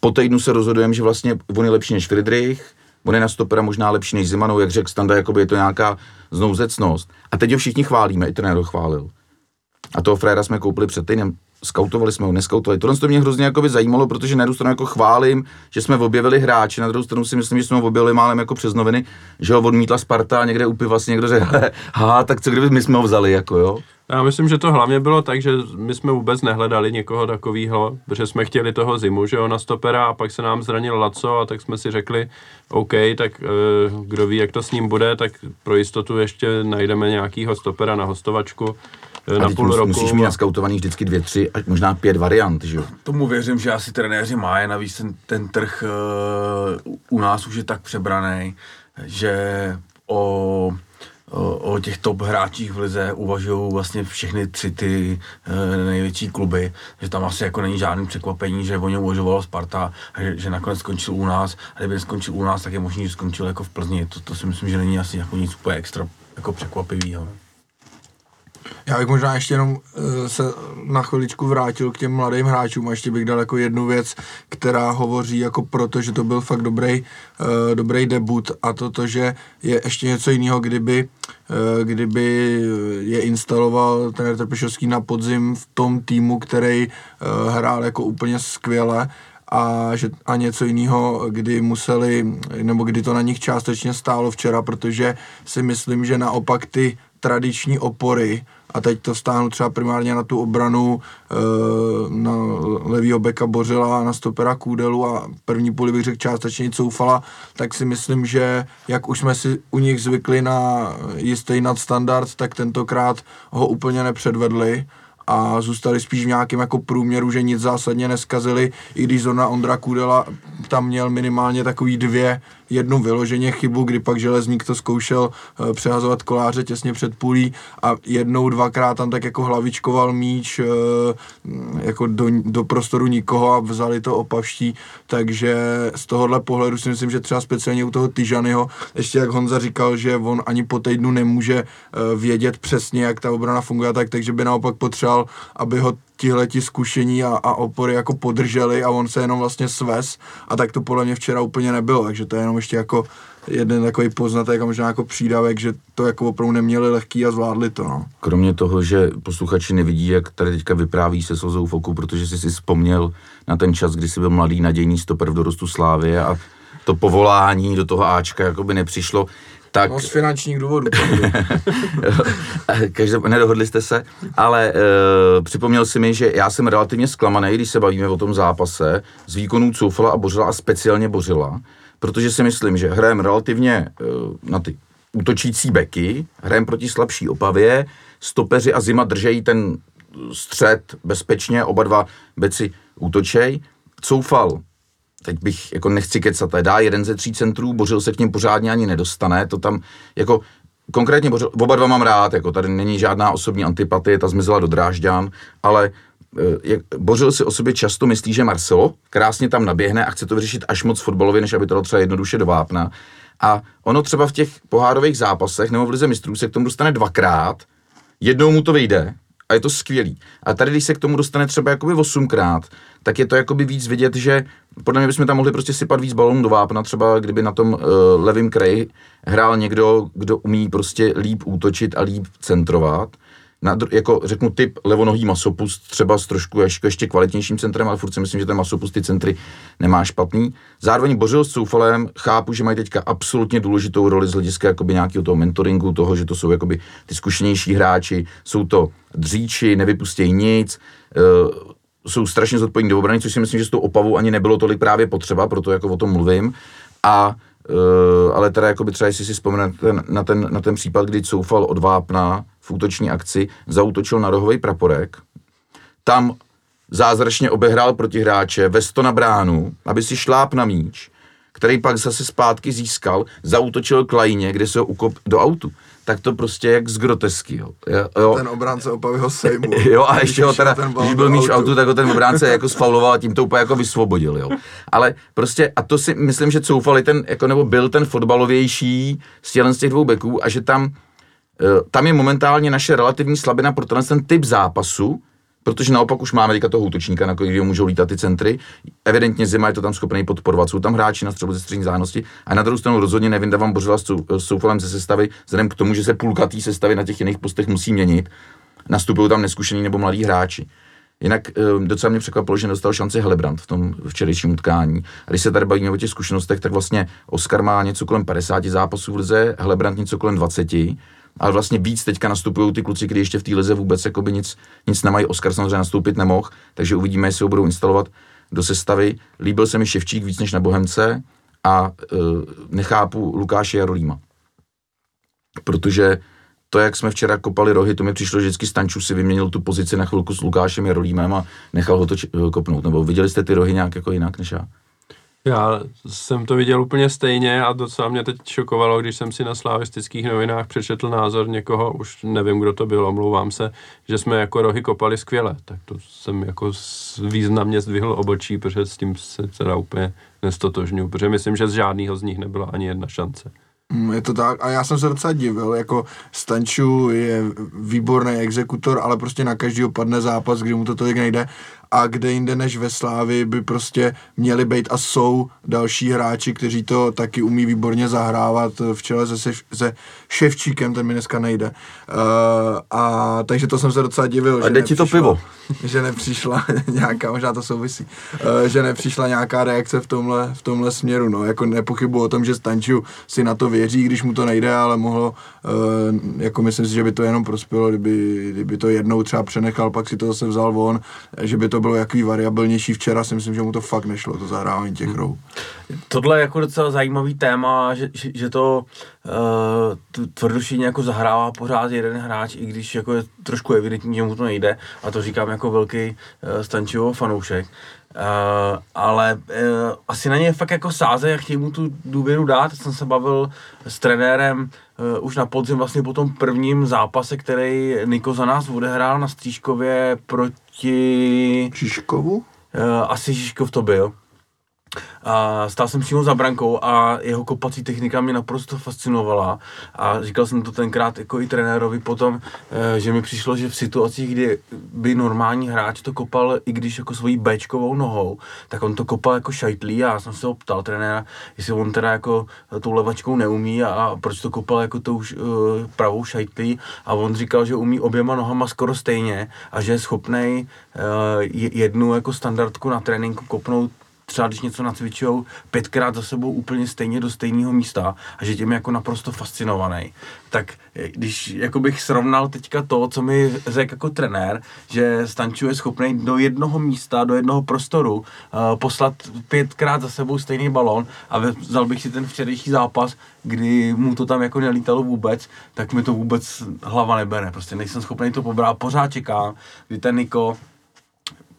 Po týdnu se rozhodujeme, že vlastně on je lepší než Friedrich, on je na stopera možná lepší než Zimanou, jak řekl Standa, jakoby je to nějaká znouzecnost. A teď ho všichni chválíme, i trenér ho chválil. A toho Freda jsme koupili před týdnem, skautovali jsme ho, neskautovali. Tohle to mě hrozně jakoby zajímalo, protože na jednu stranu jako chválím, že jsme objevili hráče, na druhou stranu si myslím, že jsme ho objevili málem jako přes noviny, že ho odmítla Sparta a někde u vlastně někdo řekl, "Hele, ha, tak co kdyby my jsme ho vzali, jako jo. Já myslím, že to hlavně bylo tak, že my jsme vůbec nehledali někoho takového, protože jsme chtěli toho zimu, že jo, na stopera a pak se nám zranil Laco a tak jsme si řekli, OK, tak eh, kdo ví, jak to s ním bude, tak pro jistotu ještě najdeme nějakýho stopera na hostovačku na půl mus, roku. musíš mít naskautovaný vždycky dvě, tři, až možná pět variant, že jo. Tomu věřím, že asi trenéři mají, navíc ten, ten trh uh, u nás už je tak přebraný, že o, o, o těch top hráčích v lize uvažují vlastně všechny tři ty uh, největší kluby, že tam asi jako není žádný překvapení, že o něm uvažovala Sparta a že, že nakonec skončil u nás a kdyby skončil u nás, tak je možný, že skončil jako v Plzni, to, to si myslím, že není asi jako nic úplně extra jako překvapivého. Já bych možná ještě jenom uh, se na chviličku vrátil k těm mladým hráčům a ještě bych dal jako jednu věc, která hovoří jako proto, že to byl fakt dobrý, uh, dobrý debut a to, to, že je ještě něco jiného, kdyby, uh, kdyby je instaloval ten Trpešovský na podzim v tom týmu, který hrál jako úplně skvěle a, že, a něco jiného, kdy museli, nebo kdy to na nich částečně stálo včera, protože si myslím, že naopak ty tradiční opory, a teď to stáhnu třeba primárně na tu obranu e, na levýho beka Bořila, na stopera Kůdelu a první půli bych řekl částečně Coufala, tak si myslím, že jak už jsme si u nich zvykli na jistý nadstandard, tak tentokrát ho úplně nepředvedli a zůstali spíš v nějakém jako průměru, že nic zásadně neskazili, i když zrovna Ondra Kudela tam měl minimálně takový dvě, jednu vyloženě chybu, kdy pak Železník to zkoušel uh, přehazovat koláře těsně před půlí a jednou, dvakrát tam tak jako hlavičkoval míč uh, jako do, do prostoru nikoho a vzali to opavští, takže z tohohle pohledu si myslím, že třeba speciálně u toho Tyžanyho, ještě jak Honza říkal, že on ani po týdnu nemůže uh, vědět přesně, jak ta obrana funguje, tak, takže by naopak potřeboval, aby ho tihleti zkušení a, a opory jako podrželi a on se jenom vlastně svez a tak to podle mě včera úplně nebylo, takže to je jenom ještě jako jeden takový poznatek a možná jako přídavek, že to jako opravdu neměli lehký a zvládli to, no. Kromě toho, že posluchači nevidí, jak tady teďka vypráví se slzou v oku, protože jsi si vzpomněl na ten čas, kdy jsi byl mladý nadějný stoper v dorostu Slávy a to povolání do toho Ačka jakoby nepřišlo, tak... No z finančních důvodů. Každé, nedohodli jste se, ale e, připomněl si mi, že já jsem relativně zklamaný, když se bavíme o tom zápase z výkonů Coufala a Bořila a speciálně Bořila, protože si myslím, že hrajeme relativně e, na ty útočící beky, hrajeme proti slabší opavě, stopeři a Zima držejí ten střed bezpečně, oba dva beci útočej. Coufal teď bych jako nechci kecat, dá jeden ze tří centrů, Bořil se k ním pořádně ani nedostane, to tam jako konkrétně Bořil, oba dva mám rád, jako tady není žádná osobní antipatie, ta zmizela do Drážďan, ale jak, Bořil si o sobě často myslí, že Marcelo krásně tam naběhne a chce to vyřešit až moc fotbalově, než aby to třeba jednoduše do vápna. A ono třeba v těch pohárových zápasech nebo v lize mistrů se k tomu dostane dvakrát, jednou mu to vyjde, a je to skvělý. A tady, když se k tomu dostane třeba jakoby osmkrát, tak je to jakoby víc vidět, že podle mě bychom tam mohli prostě sypat víc balonů do vápna, třeba kdyby na tom uh, levém kraji hrál někdo, kdo umí prostě líp útočit a líp centrovat. Na, jako řeknu typ levonohý masopust, třeba s trošku ještě, ještě kvalitnějším centrem, ale furt si myslím, že ten masopust ty centry nemá špatný. Zároveň Bořil s Soufalem chápu, že mají teďka absolutně důležitou roli z hlediska jakoby nějakého toho mentoringu, toho, že to jsou jakoby ty zkušenější hráči, jsou to dříči, nevypustějí nic, uh, jsou strašně zodpovědní do obrany, což si myslím, že s tou opavou ani nebylo tolik právě potřeba, proto jako o tom mluvím. A Uh, ale teda jako by třeba, jestli si vzpomenu ten, na, ten, na ten případ, kdy coufal od Vápna v útoční akci, zautočil na rohový praporek, tam zázračně obehrál protihráče, vesto na bránu, aby si šláp na míč, který pak zase zpátky získal, zautočil k lajně, kde se ho ukop do autu. Tak to prostě jak z grotesky, jo. jo. Ten obránce opavy ho sejmu. Jo, a ještě ho teda, když byl míč autu. autu, tak ho ten obránce jako sfauloval a tím to úplně jako vysvobodil, jo. Ale prostě, a to si myslím, že Coufal ten, jako, nebo byl ten fotbalovější z těch dvou beků a že tam, tam je momentálně naše relativní slabina pro tenhle ten typ zápasu, protože naopak už máme teďka toho útočníka, na kterého můžou lítat ty centry. Evidentně Zima je to tam schopný podporovat. Jsou tam hráči na střelu ze střední zájemnosti a na druhou stranu rozhodně nevyndávám Bořila Sou- s Soufalem ze sestavy, vzhledem k tomu, že se půlka té sestavy na těch jiných postech musí měnit. Nastupují tam neskušení nebo mladí hráči. Jinak eh, docela mě překvapilo, že nedostal šanci Helebrant v tom včerejším utkání. A když se tady bavíme o těch zkušenostech, tak vlastně Oscar má něco kolem 50 zápasů v lize, Helebrant něco kolem 20. Ale vlastně víc teďka nastupují ty kluci, kdy ještě v té lize vůbec jakoby nic, nic nemají. Oscar samozřejmě nastoupit nemohl, takže uvidíme, jestli ho budou instalovat do sestavy. Líbil se mi Ševčík víc než na Bohemce a uh, nechápu Lukáše Jarolíma. Protože to, jak jsme včera kopali rohy, to mi přišlo, že vždycky Stanču si vyměnil tu pozici na chvilku s Lukášem Jarolímem a nechal ho to kopnout. Nebo viděli jste ty rohy nějak jako jinak než já? Já jsem to viděl úplně stejně a docela mě teď šokovalo, když jsem si na slavistických novinách přečetl názor někoho, už nevím, kdo to byl, omlouvám se, že jsme jako rohy kopali skvěle. Tak to jsem jako významně zdvihl obočí, protože s tím se teda úplně nestotožňuji, protože myslím, že z žádného z nich nebyla ani jedna šance. Mm, Je to tak a já jsem se docela divil, jako Stanču je výborný exekutor, ale prostě na každýho padne zápas, kdy mu to tolik nejde a kde jinde než ve Slávi by prostě měli být a jsou další hráči, kteří to taky umí výborně zahrávat v čele se, Seš- se Ševčíkem, ten mi dneska nejde. Uh, a takže to jsem se docela divil. A že jde ti to pivo. že nepřišla nějaká, možná to souvisí, eh, že nepřišla nějaká reakce v tomhle, v tomhle směru, no, jako nepochybuji o tom, že Stanču si na to věří, když mu to nejde, ale mohlo, eh, jako myslím si, že by to jenom prospělo, kdyby, kdyby to jednou třeba přenechal, pak si to zase vzal von, že by to bylo jaký variabilnější včera, si myslím, že mu to fakt nešlo, to zahrávání těch rohů. Tohle je jako docela zajímavý téma, že, že, že to uh, tvrdošíně jako zahrává pořád jeden hráč, i když jako je trošku evidentní, že mu to nejde, a to říkám jako velký uh, Stančivo fanoušek. Uh, ale uh, asi na něj fakt jako sáze, jak chtějí mu tu důvěru dát. Jsem se bavil s trenérem uh, už na podzim vlastně po tom prvním zápase, který Niko za nás odehrál na Střížkově proti... Šiškovu? Uh, asi Žižkov to byl. A stál jsem přímo za brankou a jeho kopací technika mě naprosto fascinovala. A říkal jsem to tenkrát jako i trenérovi potom, eh, že mi přišlo, že v situacích, kdy by normální hráč to kopal, i když jako svojí Bčkovou nohou, tak on to kopal jako šajtlí a já jsem se ho ptal trenéra, jestli on teda jako tou levačkou neumí a, a proč to kopal jako tou uh, pravou šajtlí a on říkal, že umí oběma nohama skoro stejně a že je schopný uh, jednu jako standardku na tréninku kopnout třeba když něco nacvičujou pětkrát za sebou úplně stejně do stejného místa a že tím jako naprosto fascinovaný. Tak eh, když jako bych srovnal teďka to, co mi řekl jako trenér, že Stanču je schopný do jednoho místa, do jednoho prostoru uh, poslat pětkrát za sebou stejný balon a vzal bych si ten včerejší zápas, kdy mu to tam jako nelítalo vůbec, tak mi to vůbec hlava nebere. Prostě nejsem schopný to pobrat. Pořád čekám, kdy ten Niko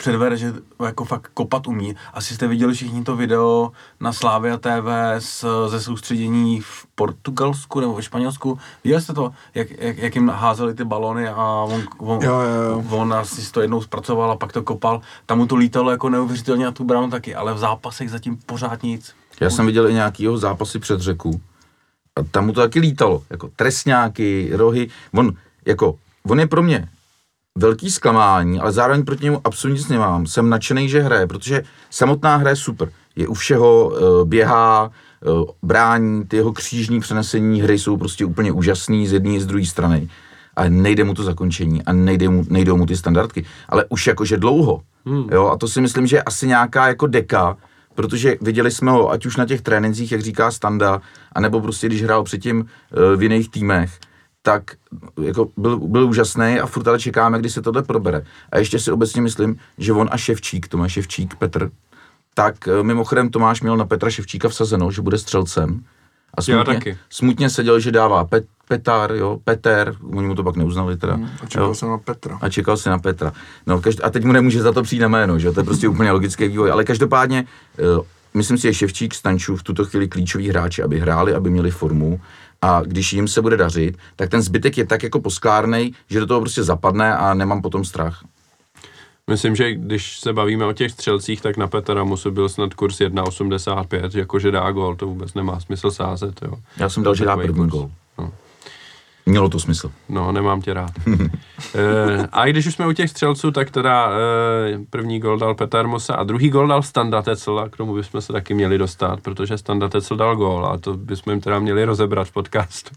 předvede, že jako fakt kopat umí. Asi jste viděli všichni to video na Slávia TV z, ze soustředění v Portugalsku nebo ve Španělsku. Viděli jste to, jak, jak, jak jim házeli ty balony a on, on, Jo, jo, jo. on asi si to jednou zpracoval a pak to kopal. Tam mu to lítalo jako neuvěřitelně na tu bránu taky, ale v zápasech zatím pořád nic. Já jsem viděl i nějakýho zápasy před řeku a tam mu to taky lítalo, jako trestňáky, rohy, on, jako, on je pro mě velký zklamání, ale zároveň proti němu absolutně nic nemám. Jsem nadšený, že hraje, protože samotná hra je super. Je u všeho, eh, běhá, eh, brání, ty jeho křížní přenesení hry jsou prostě úplně úžasný z jedné i z druhé strany. Ale nejde mu to zakončení a nejde mu, nejdou mu ty standardky. Ale už jakože dlouho. Hmm. Jo, a to si myslím, že je asi nějaká jako deka, protože viděli jsme ho ať už na těch trénincích, jak říká Standa, anebo prostě když hrál předtím eh, v jiných týmech, tak jako byl, byl úžasný a furt ale čekáme, kdy se tohle probere. A ještě si obecně myslím, že on a Ševčík, Tomáš Ševčík, Petr, tak eh, mimochodem Tomáš měl na Petra Ševčíka vsazeno, že bude střelcem. A smutně, taky. smutně seděl, že dává pet, Petar, jo, Peter, oni mu to pak neuznali teda. Hmm, A čekal jo. jsem na Petra. A čekal si na Petra. No, každ- a teď mu nemůže za to přijít na jméno, že jo? to je prostě úplně logický vývoj. Ale každopádně, uh, myslím si, že Ševčík, Stančů v tuto chvíli klíčoví hráči, aby hráli, aby měli formu. A když jim se bude dařit, tak ten zbytek je tak jako posklárnej, že do toho prostě zapadne a nemám potom strach. Myslím, že když se bavíme o těch střelcích, tak na Petra Musu byl snad kurz 1,85, jakože dá gol, to vůbec nemá smysl sázet, jo. Já jsem dal, že dá první gol. Mělo to smysl. No, nemám tě rád. e, a když už jsme u těch střelců, tak teda e, první gol dal Petar Musa a druhý gol dal Standa Tecl a k tomu bychom se taky měli dostat, protože Standa Tecl dal gol a to bychom jim teda měli rozebrat v podcastu.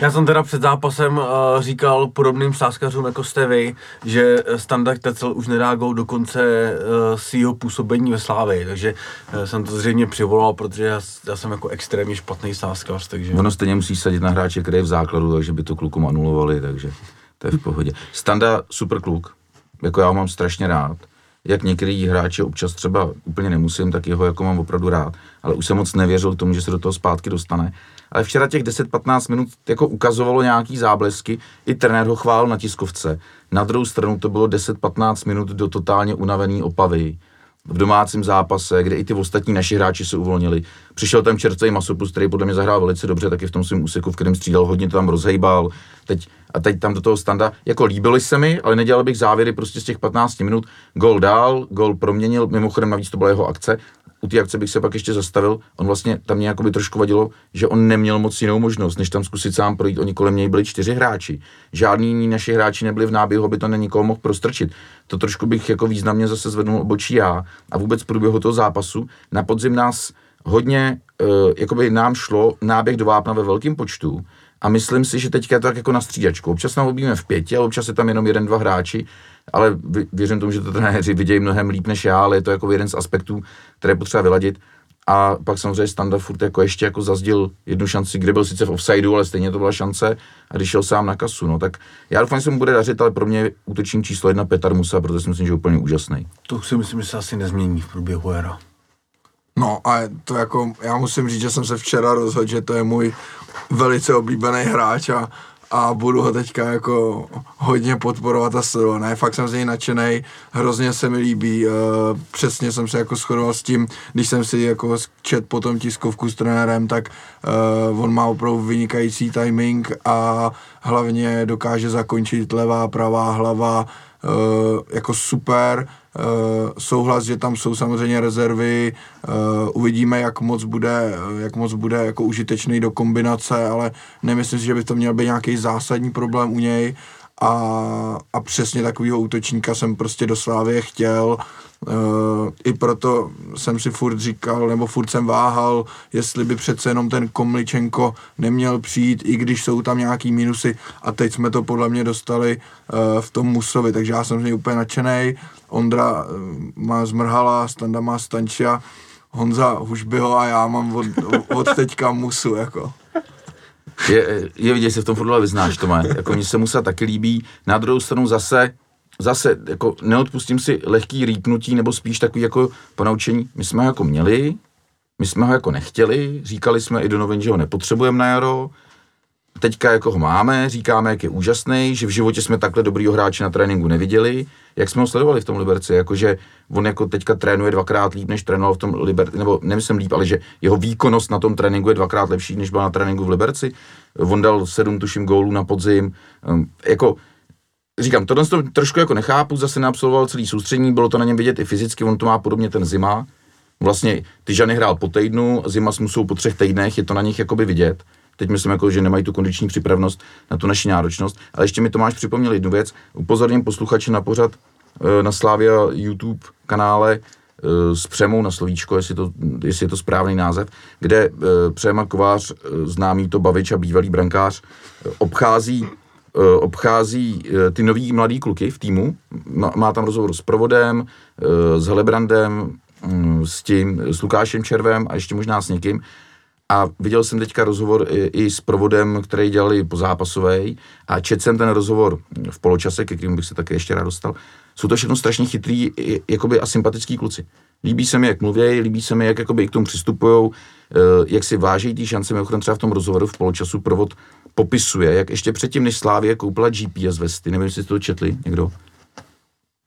Já jsem teda před zápasem uh, říkal podobným sázkařům jako jste vy, že eh, Standa Tecel už nedá gol do konce uh, svého působení ve Slávii, takže uh, jsem to zřejmě přivolal, protože já, já jsem jako extrémně špatný sázkař, takže... Ono stejně musí sadit na hráče, který je v základu, takže by to klukům anulovali, takže to je v pohodě. Standa, super kluk, jako já ho mám strašně rád. Jak některý hráče občas třeba úplně nemusím, tak jeho jako mám opravdu rád. Ale už jsem moc nevěřil tomu, že se do toho zpátky dostane. Ale včera těch 10-15 minut jako ukazovalo nějaký záblesky, i trenér ho chválil na tiskovce. Na druhou stranu to bylo 10-15 minut do totálně unavený opavy v domácím zápase, kde i ty ostatní naši hráči se uvolnili. Přišel tam čerstvý Masopus, který podle mě zahrál velice dobře, taky v tom svém úseku, v kterém střídal, hodně to tam rozhejbal. Teď, a teď tam do toho standa, jako líbily se mi, ale nedělal bych závěry prostě z těch 15 minut. Gol dál, gol proměnil, mimochodem navíc to byla jeho akce. U té akce bych se pak ještě zastavil. On vlastně tam mě jakoby trošku vadilo, že on neměl moc jinou možnost, než tam zkusit sám projít. Oni kolem něj byli čtyři hráči. Žádní jiní naši hráči nebyli v náběhu, aby to na nikoho mohl prostrčit. To trošku bych jako významně zase zvednul obočí já. A vůbec v průběhu toho zápasu na podzim nás hodně, uh, jakoby nám šlo náběh do vápna ve velkém počtu. A myslím si, že teďka je to tak jako na střídačku. Občas nám obíme v pěti, ale občas je tam jenom jeden, dva hráči. Ale vě- věřím tomu, že to trenéři vidějí mnohem líp než já, ale je to jako jeden z aspektů, které je potřeba vyladit. A pak samozřejmě Standa furt jako ještě jako zazdil jednu šanci, kde byl sice v offsideu, ale stejně to byla šance a když šel sám na kasu. No tak já doufám, že se mu bude dařit, ale pro mě je útočník číslo jedna Petar Musa, protože si myslím, že je úplně úžasný. To si myslím, že se asi nezmění v průběhu éra. No a to jako, já musím říct, že jsem se včera rozhodl, že to je můj velice oblíbený hráč a, a budu ho teďka jako hodně podporovat a sledovat. Ne, fakt jsem z něj nadšený, hrozně se mi líbí, uh, přesně jsem se jako shodoval s tím, když jsem si jako čet potom tiskovku s trenérem, tak uh, on má opravdu vynikající timing a hlavně dokáže zakončit levá, pravá hlava, uh, jako super, souhlas, že tam jsou samozřejmě rezervy, uh, uvidíme, jak moc bude, jak moc bude jako užitečný do kombinace, ale nemyslím si, že by to měl být nějaký zásadní problém u něj a, a přesně takového útočníka jsem prostě do Slávě chtěl. Uh, I proto jsem si furt říkal, nebo furt jsem váhal, jestli by přece jenom ten Komličenko neměl přijít, i když jsou tam nějaký minusy a teď jsme to podle mě dostali uh, v tom Musovi, takže já jsem z něj úplně nadšenej. Ondra uh, má zmrhala, Standa má Stančia, Honza Hušbyho a já mám od, od teďka Musu, jako. Je, je vidět, že se v tom fotbale vyznáš, Tome. Jako mně se Musa taky líbí. Na druhou stranu zase, zase jako neodpustím si lehký rýpnutí, nebo spíš takový jako ponaučení. My jsme ho jako měli, my jsme ho jako nechtěli, říkali jsme i do novin, že ho nepotřebujeme na jaro, teďka jako ho máme, říkáme, jak je úžasný, že v životě jsme takhle dobrýho hráče na tréninku neviděli, jak jsme ho sledovali v tom Liberci, jakože on jako teďka trénuje dvakrát líp, než trénoval v tom Liberci, nebo nemyslím líp, ale že jeho výkonnost na tom tréninku je dvakrát lepší, než byl na tréninku v Liberci. On dal sedm, tuším, gólů na podzim. Um, jako, říkám, tohle to trošku jako nechápu, zase neabsolvoval celý soustřední, bylo to na něm vidět i fyzicky, on to má podobně ten zima. Vlastně ty Žany hrál po týdnu, zima musou po třech týdnech, je to na nich jakoby vidět, Teď myslím, jako, že nemají tu kondiční připravnost na tu naši náročnost. Ale ještě mi Tomáš připomněl jednu věc. Upozorním posluchače na pořad eh, na Slávia YouTube kanále eh, s Přemou na slovíčko, jestli, to, jestli je to správný název, kde eh, Přema Kovář, známý to bavič a bývalý brankář, obchází obchází eh, ty nový mladý kluky v týmu. Má, tam rozhovor s Provodem, eh, s Helebrandem, mm, s tím, s Lukášem Červem a ještě možná s někým. A viděl jsem teďka rozhovor i, i s Provodem, který dělali po zápasovej a četl jsem ten rozhovor v poločase, ke kterému bych se také ještě rád dostal. Jsou to všechno strašně chytrý, jakoby a sympatický kluci. Líbí se mi, jak mluví, líbí se mi, jak jakoby k tomu přistupují, jak si vážejí ty šance. Mimochodem třeba v tom rozhovoru v poločasu Provod popisuje, jak ještě předtím, než Slávě koupila GPS vesty, nevím, jestli jste to četli někdo.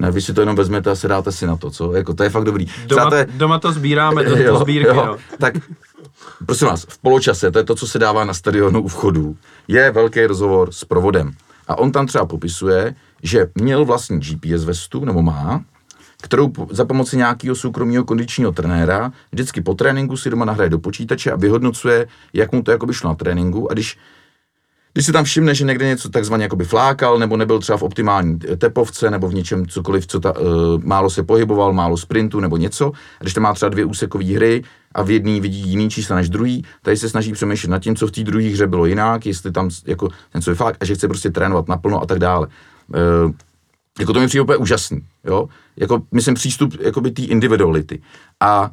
Ne, vy si to jenom vezmete a se dáte si na to, co? Jako, to je fakt dobrý. Doma, je- doma to sbíráme do, do sbírky, no. Tak prosím vás, v poločase, to je to, co se dává na stadionu u vchodu, je velký rozhovor s provodem. A on tam třeba popisuje, že měl vlastní GPS vestu, nebo má, kterou za pomoci nějakého soukromého kondičního trenéra vždycky po tréninku si doma nahraje do počítače a vyhodnocuje, jak mu to jakoby šlo na tréninku a když když si tam všimne, že někde něco takzvaně jakoby flákal, nebo nebyl třeba v optimální tepovce, nebo v něčem cokoliv, co ta, uh, málo se pohyboval, málo sprintu, nebo něco, a když tam má třeba dvě úsekové hry a v jedné vidí jiný čísla než druhý, tady se snaží přemýšlet nad tím, co v té druhé hře bylo jinak, jestli tam jako něco vyflák, a že chce prostě trénovat naplno a tak dále. Uh, jako to mi přijde úplně úžasný, jo? Jako, myslím, přístup jakoby té individuality. A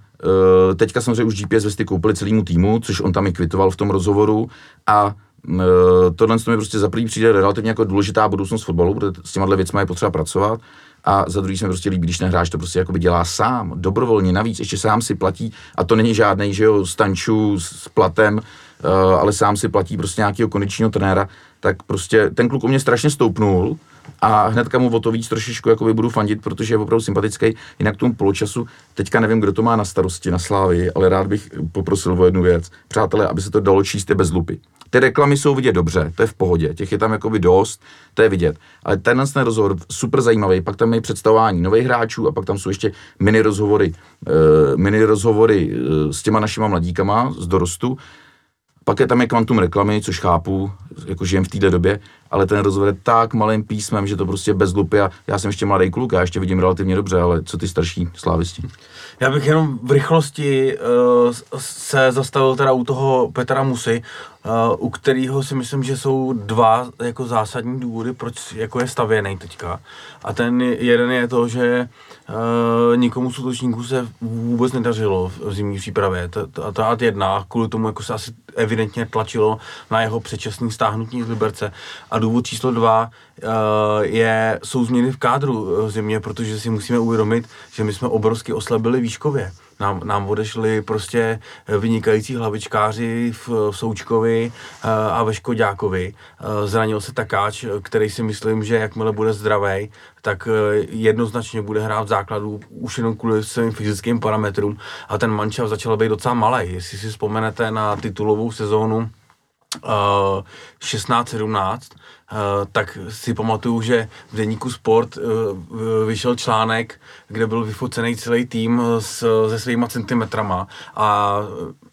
e, teďka samozřejmě už GPS vesty koupili celému týmu, což on tam i kvitoval v tom rozhovoru a e, tohle to mi prostě za prvý přijde relativně jako důležitá budoucnost fotbalu, protože s těma věcmi je potřeba pracovat. A za druhý se mi prostě líbí, když ten hráč to prostě jakoby dělá sám, dobrovolně, navíc ještě sám si platí a to není žádný, že jo, stanču s platem, e, ale sám si platí prostě nějakého kondičního trenéra, tak prostě ten kluk u mě strašně stoupnul, a hnedka mu o to víc trošičku jakoby budu fandit, protože je opravdu sympatický. Jinak tomu poločasu, teďka nevím, kdo to má na starosti na Slávy, ale rád bych poprosil o jednu věc. Přátelé, aby se to dalo číst bez lupy. Ty reklamy jsou vidět dobře, to je v pohodě, těch je tam jakoby dost, to je vidět. Ale tenhle ten rozhovor super zajímavý, pak tam je představování nových hráčů a pak tam jsou ještě mini rozhovory, uh, mini rozhovory uh, s těma našima mladíkama z dorostu. Pak je tam je kvantum reklamy, což chápu, jako žijem v této době, ale ten rozhovor je tak malým písmem, že to prostě bez lupy a já jsem ještě mladý kluk, já ještě vidím relativně dobře, ale co ty starší slávisti? Já bych jenom v rychlosti uh, se zastavil teda u toho Petra Musy, uh, u kterého si myslím, že jsou dva jako zásadní důvody, proč jako je stavěný teďka. A ten jeden je to, že uh, nikomu z útočníků se vůbec nedařilo v zimní přípravě. Ta, ta, ta jedna, kvůli tomu jako se asi evidentně tlačilo na jeho předčasný stáhnutí z Liberce. A důvod číslo dva uh, je, jsou změny v kádru uh, v zimě, protože si musíme uvědomit, že my jsme obrovsky oslabili výškově. Nám, nám odešli prostě vynikající hlavičkáři v, v Součkovi a ve Škodákovi. Zranil se takáč, který si myslím, že jakmile bude zdravý, tak jednoznačně bude hrát v základu už jenom kvůli svým fyzickým parametrům a ten mančav začal být docela malý. Jestli si vzpomenete na titulovou sezónu uh, 16-17, uh, tak si pamatuju, že v deníku Sport uh, vyšel článek, kde byl vyfocený celý tým s, se svýma centimetrama a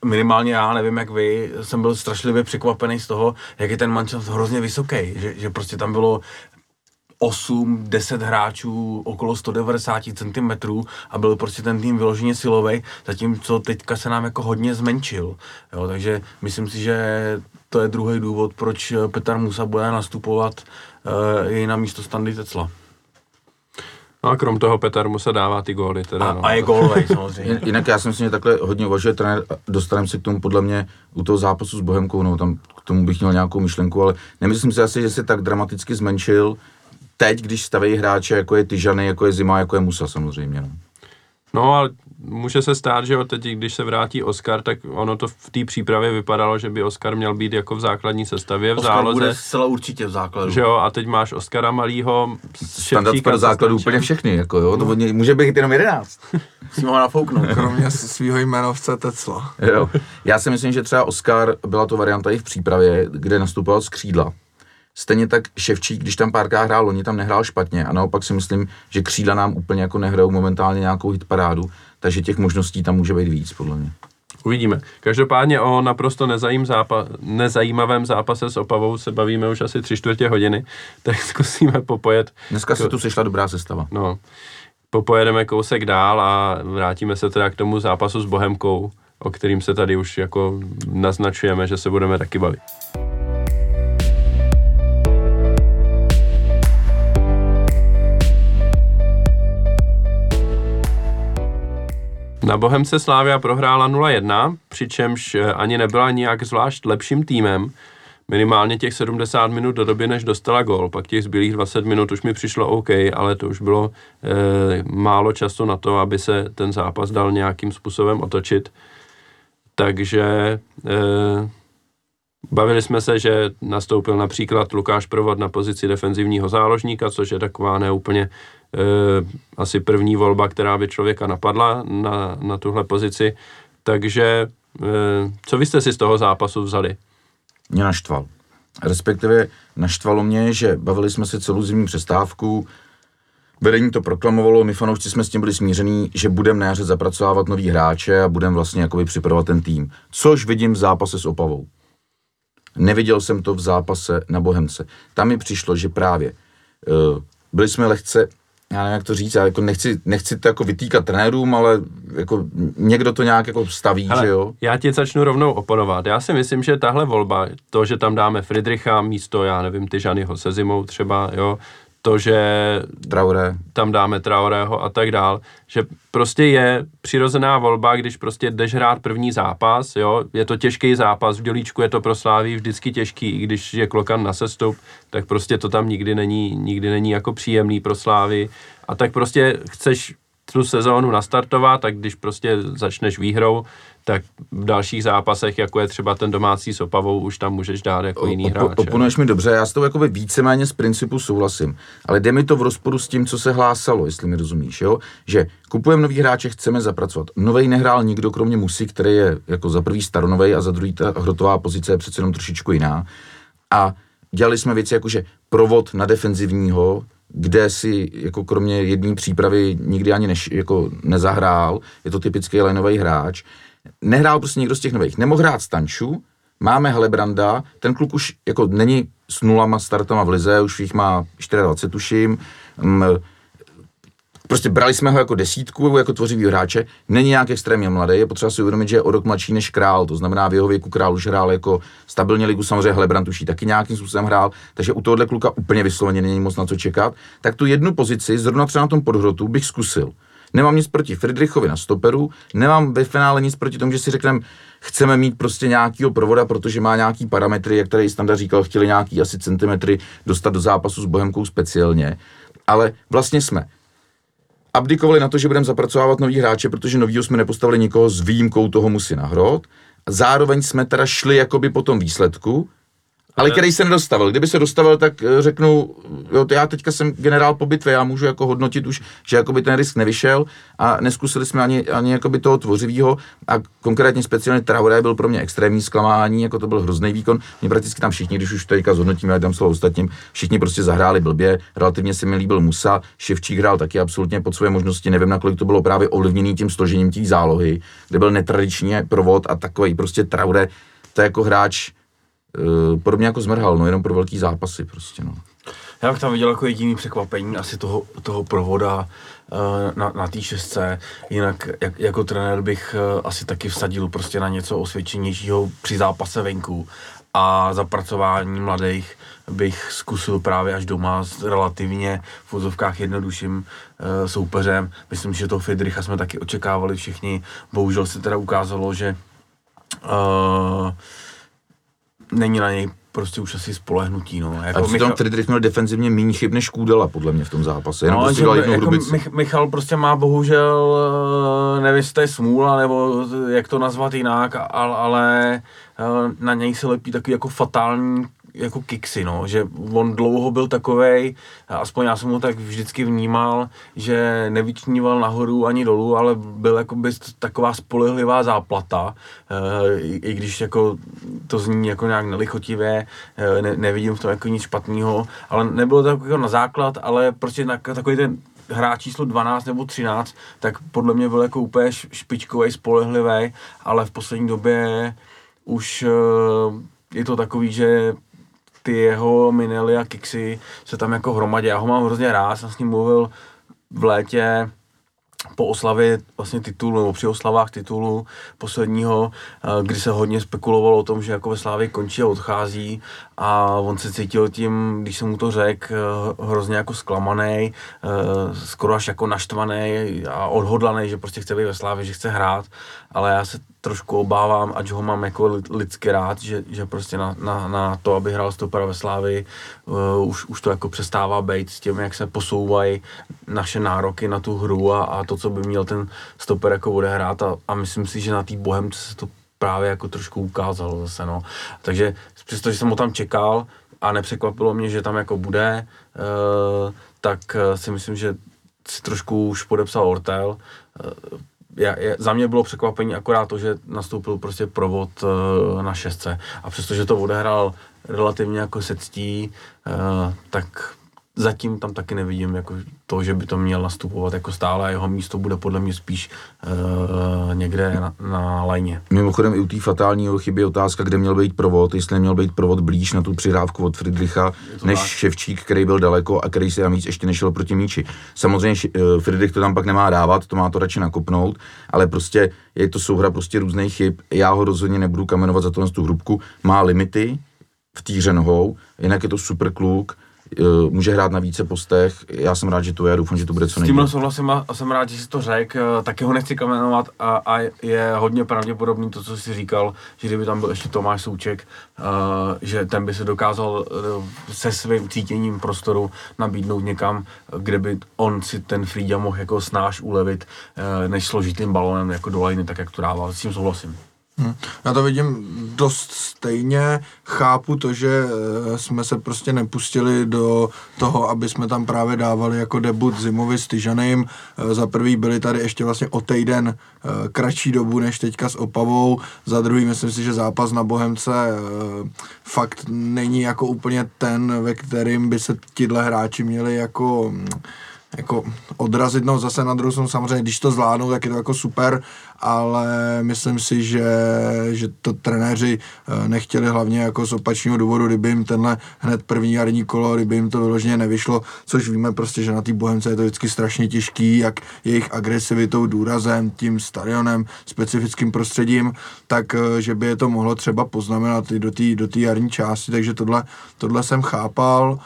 minimálně já, nevím jak vy, jsem byl strašlivě překvapený z toho, jak je ten mančaft hrozně vysoký, že, že prostě tam bylo 8, 10 hráčů okolo 190 cm a byl prostě ten tým vyloženě silový, zatímco teďka se nám jako hodně zmenšil. Jo, takže myslím si, že to je druhý důvod, proč Petr Musa bude nastupovat uh, i na místo Standy Tecla. No a krom toho Petar mu se dává ty góly teda, A, no. a je gólovej samozřejmě. Jin- Jinak já si myslím, že takhle hodně uvažuje trenér, a dostaneme se k tomu podle mě u toho zápasu s Bohemkou, no tam k tomu bych měl nějakou myšlenku, ale nemyslím si asi, že se tak dramaticky zmenšil teď, když staví hráče, jako je Tyžany, jako je Zima, jako je Musa samozřejmě. No. No ale může se stát, že teď, když se vrátí Oscar, tak ono to v té přípravě vypadalo, že by Oscar měl být jako v základní sestavě v Oscar bude záloze. zcela určitě v základu. Že jo, a teď máš Oskara Malýho, Standard pro základu úplně všechny, jako jo, to něj může být jenom jedenáct. Musíme ho nafouknout. Kromě svého jmenovce Tecla. Jo. Já si myslím, že třeba Oscar byla to varianta i v přípravě, kde nastupoval z křídla. Stejně tak Ševčík, když tam párkrát hrál, oni tam nehrál špatně a naopak si myslím, že křídla nám úplně jako nehrajou momentálně nějakou hitparádu, takže těch možností tam může být víc, podle mě. Uvidíme. Každopádně o naprosto nezajím zápa- nezajímavém zápase s Opavou se bavíme už asi tři čtvrtě hodiny, tak zkusíme popojet. Dneska se tu sešla dobrá sestava. No, popojedeme kousek dál a vrátíme se teda k tomu zápasu s Bohemkou, o kterým se tady už jako naznačujeme, že se budeme taky bavit. Na Bohemce Slávia prohrála 0-1, přičemž eh, ani nebyla nijak zvlášť lepším týmem. Minimálně těch 70 minut do doby, než dostala gol. Pak těch zbylých 20 minut už mi přišlo OK, ale to už bylo e, málo času na to, aby se ten zápas dal nějakým způsobem otočit. Takže e, bavili jsme se, že nastoupil například Lukáš Provod na pozici defenzivního záložníka, což je taková neúplně asi první volba, která by člověka napadla na, na tuhle pozici. Takže eh, co vy jste si z toho zápasu vzali? Mě naštval. Respektive naštvalo mě, že bavili jsme se celou zimní přestávku, vedení to proklamovalo, my fanoušci jsme s tím byli smíření, že budeme na jaře zapracovávat nový hráče a budeme vlastně jakoby připravovat ten tým. Což vidím v zápase s Opavou. Neviděl jsem to v zápase na Bohemce. Tam mi přišlo, že právě uh, byli jsme lehce já nevím, jak to říct, já jako nechci, nechci to jako vytýkat trenérům, ale jako někdo to nějak jako staví, Hele, že jo? Já ti začnu rovnou oponovat. Já si myslím, že tahle volba, to, že tam dáme Friedricha místo, já nevím, Tyžanyho se zimou třeba, jo, to, že Traoré. tam dáme Traorého a tak dál, že prostě je přirozená volba, když prostě jdeš hrát první zápas, jo, je to těžký zápas, v dělíčku je to pro Sláví vždycky těžký, i když je Klokan na sestup, tak prostě to tam nikdy není, nikdy není jako příjemný pro Slávy a tak prostě chceš tu sezónu nastartovat, tak když prostě začneš výhrou, tak v dalších zápasech, jako je třeba ten domácí s Opavou, už tam můžeš dát jako jiný hráč. Oponuješ mi dobře, já s tou jakoby víceméně z principu souhlasím, ale jde mi to v rozporu s tím, co se hlásalo, jestli mi rozumíš, jo? že kupujeme nový hráče, chceme zapracovat. Novej nehrál nikdo, kromě Musy, který je jako za prvý staronovej a za druhý ta hrotová pozice je přece jenom trošičku jiná. A dělali jsme věci jako, že provod na defenzivního, kde si jako kromě jedné přípravy nikdy ani neš, jako nezahrál, je to typický lineový hráč, nehrál prostě někdo z těch nových. Nemohl hrát Stanču, máme Helebranda, ten kluk už jako není s nulama startama v lize, už jich má 24 tuším, mm, prostě brali jsme ho jako desítku, jako tvořivý hráče, není nějak extrémně mladý, je potřeba si uvědomit, že je o rok mladší než král, to znamená v jeho věku král už hrál jako stabilně ligu, samozřejmě Hlebrant už taky nějakým způsobem hrál, takže u tohohle kluka úplně vysloveně není moc na co čekat, tak tu jednu pozici, zrovna třeba na tom podhrotu, bych zkusil. Nemám nic proti Friedrichovi na stoperu, nemám ve finále nic proti tomu, že si řekneme, chceme mít prostě nějakýho provoda, protože má nějaký parametry, jak tady Standa říkal, chtěli nějaký asi centimetry dostat do zápasu s Bohemkou speciálně, ale vlastně jsme abdikovali na to, že budeme zapracovávat nový hráče, protože novýho jsme nepostavili nikoho s výjimkou toho musí nahrot. Zároveň jsme teda šli jakoby po tom výsledku, ale který se nedostavil. Kdyby se dostavil, tak eh, řeknu, jo, já teďka jsem generál po bitvě, já můžu jako hodnotit už, že jakoby ten risk nevyšel a neskusili jsme ani, ani jakoby toho tvořivého a konkrétně speciálně Traoré byl pro mě extrémní zklamání, jako to byl hrozný výkon. Mě prakticky tam všichni, když už teďka zhodnotíme, já dám slovo ostatním, všichni prostě zahráli blbě, relativně se mi líbil Musa, Ševčík hrál taky absolutně pod svoje možnosti, nevím, nakolik to bylo právě ovlivněný tím složením té zálohy, kde byl netradičně provod a takový prostě Traoré, to je jako hráč, podobně jako zmrhal, no jenom pro velký zápasy prostě, no. Já bych tam viděl jako jediný překvapení asi toho, toho provoda uh, na, na té šestce. Jinak jak, jako trenér bych uh, asi taky vsadil prostě na něco osvědčenějšího při zápase venku. A zapracování mladých bych zkusil právě až doma s relativně v vozovkách jednodušším uh, soupeřem. Myslím, že toho Friedricha jsme taky očekávali všichni. Bohužel se teda ukázalo, že uh, není na něj prostě už asi spolehnutí. No. Jako a přitom Michal... Friedrich měl defenzivně méně chyb než Kůdela, podle mě v tom zápase. Jenom no, prostě že, jako Mich, Michal prostě má bohužel, eh, nevím, jestli to je smůla, nebo jak to nazvat jinak, ale, ale eh, na něj se lepí takový jako fatální jako kiksy, no, že on dlouho byl takovej, aspoň já jsem ho tak vždycky vnímal, že nevyčníval nahoru ani dolů, ale byl jako by taková spolehlivá záplata, e, i když jako to zní jako nějak nelichotivě, e, ne, nevidím v tom jako nic špatného, ale nebylo to jako na základ, ale prostě na, takový ten hráč číslo 12 nebo 13, tak podle mě byl jako úplně špičkový, spolehlivý, ale v poslední době už uh, je to takový, že ty jeho minely a kiksy se tam jako hromadě. Já ho mám hrozně rád, jsem s ním mluvil v létě, po oslavě vlastně titulu, nebo při oslavách titulu posledního, eh, kdy se hodně spekulovalo o tom, že jako ve Slávě končí a odchází a on se cítil tím, když jsem mu to řekl, eh, hrozně jako zklamaný, eh, skoro až jako naštvaný a odhodlaný, že prostě chce být ve Slávě, že chce hrát, ale já se trošku obávám, ať ho mám jako lidsky rád, že, že prostě na, na, na to, aby hrál stopera ve Slávy, uh, už, už to jako přestává být s tím, jak se posouvají naše nároky na tu hru a, a to, co by měl ten stoper jako odehrát. A, a myslím si, že na té Bohemce se to právě jako trošku ukázalo zase, no. Takže přestože jsem ho tam čekal a nepřekvapilo mě, že tam jako bude, uh, tak uh, si myslím, že si trošku už podepsal Ortel. Uh, já, za mě bylo překvapení akorát to, že nastoupil prostě provod uh, na šestce a přestože to odehrál relativně jako se ctí, uh, tak zatím tam taky nevidím jako to, že by to měl nastupovat jako stále a jeho místo bude podle mě spíš uh, někde na, na lajně. Mimochodem i u té fatálního chyby je otázka, kde měl být provod, jestli neměl být provod blíž na tu přidávku od Friedricha, než tak. Ševčík, který byl daleko a který se navíc ještě nešel proti míči. Samozřejmě uh, Friedrich to tam pak nemá dávat, to má to radši nakopnout, ale prostě je to souhra prostě různých chyb. Já ho rozhodně nebudu kamenovat za to tu hrubku. Má limity v týře nohou, jinak je to super kluk, Eh, může hrát na více postech. Já jsem rád, že to je, doufám, že to bude co nejvíc. S tímhle souhlasím a jsem rád, že jsi to řekl, eh, taky ho nechci kamenovat a, a, je hodně pravděpodobný to, co jsi říkal, že kdyby tam byl ještě Tomáš Souček, uh, že ten by se dokázal uh, se svým cítěním prostoru nabídnout někam, kde by on si ten Frida mohl jako snáš ulevit, uh, než složitým balonem jako do liny, tak jak to dával. S tím souhlasím. Hmm. Já to vidím dost stejně, chápu to, že eh, jsme se prostě nepustili do toho, aby jsme tam právě dávali jako debut Zimovi s Tyžaným. Eh, za prvý byli tady ještě vlastně o týden eh, kratší dobu než teďka s Opavou, za druhý myslím si, že zápas na Bohemce fakt není jako úplně ten, ve kterým by se tihle hráči měli jako hm, jako odrazit, no zase na druhou samozřejmě, když to zvládnou, tak je to jako super, ale myslím si, že, že to trenéři eh, nechtěli hlavně jako z opačního důvodu, kdyby jim tenhle hned první jarní kolo, kdyby jim to vyloženě nevyšlo, což víme prostě, že na té Bohemce je to vždycky strašně těžký, jak jejich agresivitou, důrazem, tím stadionem, specifickým prostředím, tak eh, že by je to mohlo třeba poznamenat i do té do jarní části, takže tohle, tohle jsem chápal,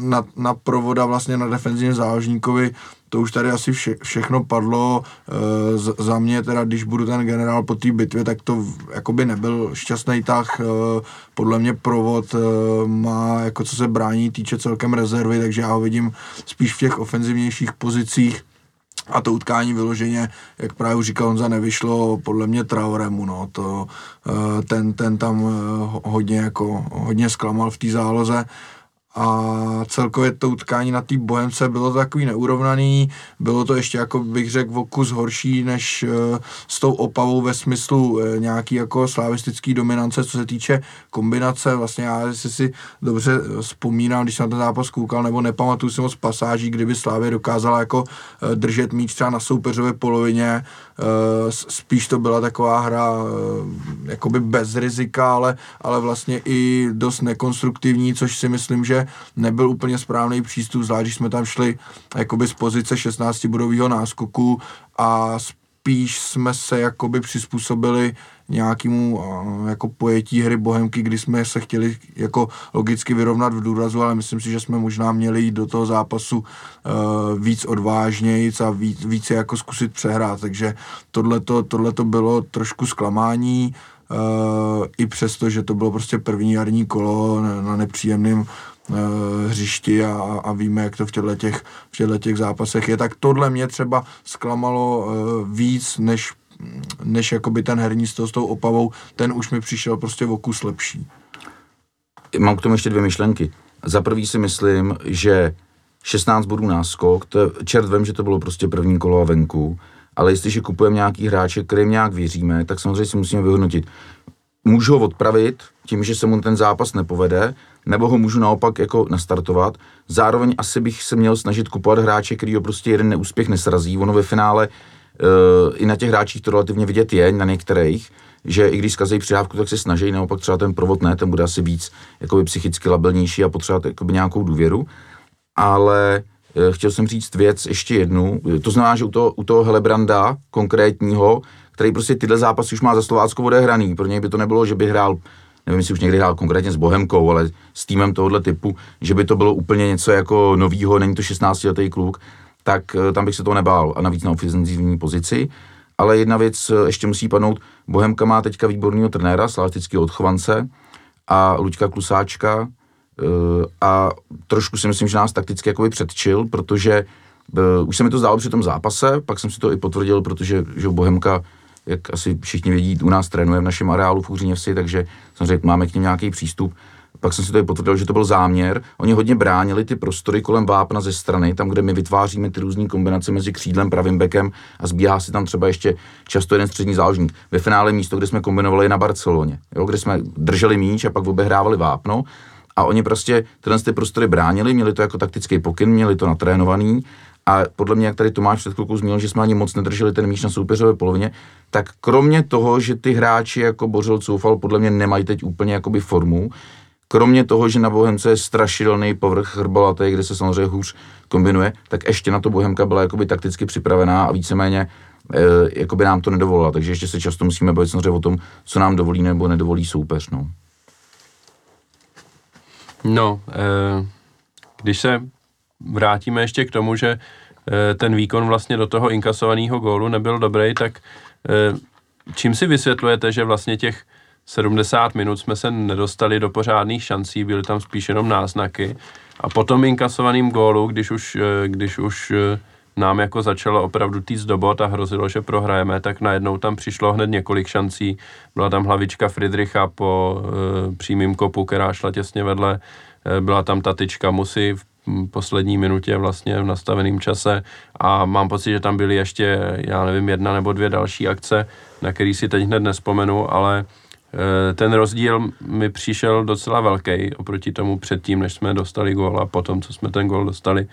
na, na provoda vlastně na defenzivním záložníkovi, to už tady asi vše, všechno padlo. E, za mě teda, když budu ten generál po té bitvě, tak to jakoby nebyl šťastný tah. E, podle mě provod e, má, jako co se brání, týče celkem rezervy, takže já ho vidím spíš v těch ofenzivnějších pozicích a to utkání vyloženě, jak právě říkal Honza, nevyšlo podle mě Traoremu, no, to, eh, ten, ten tam eh, hodně, jako, hodně zklamal v té záloze a celkově to utkání na té Bohemce bylo takový neurovnaný, bylo to ještě, jako bych řekl, o kus horší než uh, s tou opavou ve smyslu uh, nějaký jako slavistický dominance, co se týče kombinace, vlastně já si si dobře vzpomínám, když jsem na ten zápas koukal, nebo nepamatuju si moc pasáží, kdyby Slávě dokázala jako držet míč třeba na soupeřové polovině, spíš to byla taková hra uh, jakoby bez rizika, ale, ale vlastně i dost nekonstruktivní, což si myslím, že nebyl úplně správný přístup, zvlášť když jsme tam šli jakoby z pozice 16 bodového náskoku a spíš jsme se jakoby přizpůsobili nějakému jako pojetí hry Bohemky, kdy jsme se chtěli jako logicky vyrovnat v důrazu, ale myslím si, že jsme možná měli jít do toho zápasu uh, víc odvážnějíc a víc, více jako zkusit přehrát, takže tohle to bylo trošku zklamání, Uh, i přesto, že to bylo prostě první jarní kolo na, nepříjemném Eh, hřišti a, a víme, jak to v těchto těch, v těchto těch zápasech je, tak tohle mě třeba zklamalo víc, než, než jakoby ten herní s tou opavou, ten už mi přišel prostě v okus lepší. Mám k tomu ještě dvě myšlenky. Za prvý si myslím, že 16 bodů náskok, to, čert vím, že to bylo prostě první kolo a venku, ale jestliže kupujeme nějaký hráče, kterým nějak věříme, tak samozřejmě si musíme vyhodnotit. Můžu ho odpravit tím, že se mu ten zápas nepovede, nebo ho můžu naopak jako nastartovat. Zároveň asi bych se měl snažit kupovat hráče, který ho prostě jeden neúspěch nesrazí. Ono ve finále i na těch hráčích to relativně vidět je, na některých, že i když zkazejí přidávku, tak se snaží, naopak třeba ten provod ne, ten bude asi víc jakoby psychicky labilnější a potřebovat jakoby nějakou důvěru. Ale uh, chtěl jsem říct věc ještě jednu, to znamená, že u toho, u toho Helebranda konkrétního, který prostě tyhle zápasy už má za Slovácko odehraný, pro něj by to nebylo, že by hrál nevím, jestli už někdy hrál konkrétně s Bohemkou, ale s týmem tohohle typu, že by to bylo úplně něco jako novýho, není to 16-letý kluk, tak eh, tam bych se toho nebál a navíc na ofenzivní pozici. Ale jedna věc eh, ještě musí padnout, Bohemka má teďka výborného trenéra, slavistického odchovance a Luďka Klusáčka eh, a trošku si myslím, že nás takticky jakoby předčil, protože už se mi to zdálo při tom zápase, pak jsem si to i potvrdil, protože že Bohemka jak asi všichni vědí, u nás trénuje v našem areálu v Úřiněvsi, takže samozřejmě máme k něm nějaký přístup. Pak jsem si to potvrdil, že to byl záměr. Oni hodně bránili ty prostory kolem vápna ze strany, tam, kde my vytváříme ty různé kombinace mezi křídlem, pravým bekem a zbíhá si tam třeba ještě často jeden střední záložník. Ve finále místo, kde jsme kombinovali na Barceloně, jo, kde jsme drželi míč a pak obehrávali vápno. A oni prostě tyhle ty prostory bránili, měli to jako taktický pokyn, měli to natrénovaný a podle mě, jak tady Tomáš před chvilkou zmínil, že jsme ani moc nedrželi ten míč na soupeřové polovině, tak kromě toho, že ty hráči jako Bořil Coufal podle mě nemají teď úplně jakoby formu, kromě toho, že na Bohemce je strašidelný povrch hrbolatý, kde se samozřejmě hůř kombinuje, tak ještě na to Bohemka byla jakoby takticky připravená a víceméně e, jakoby nám to nedovolila. Takže ještě se často musíme bavit samozřejmě o tom, co nám dovolí nebo nedovolí soupeř. No, no e, když se vrátíme ještě k tomu, že eh, ten výkon vlastně do toho inkasovaného gólu nebyl dobrý, tak eh, čím si vysvětlujete, že vlastně těch 70 minut jsme se nedostali do pořádných šancí, byly tam spíš jenom náznaky. A po tom inkasovaným gólu, když už, eh, když už nám jako začalo opravdu týct do a hrozilo, že prohrajeme, tak najednou tam přišlo hned několik šancí. Byla tam hlavička Friedricha po e, přímým kopu, která šla těsně vedle. E, byla tam ta tyčka Musy v poslední minutě vlastně v nastaveném čase a mám pocit, že tam byly ještě, já nevím, jedna nebo dvě další akce, na který si teď hned nespomenu, ale ten rozdíl mi přišel docela velký oproti tomu předtím, než jsme dostali gól a potom, co jsme ten gól dostali, e,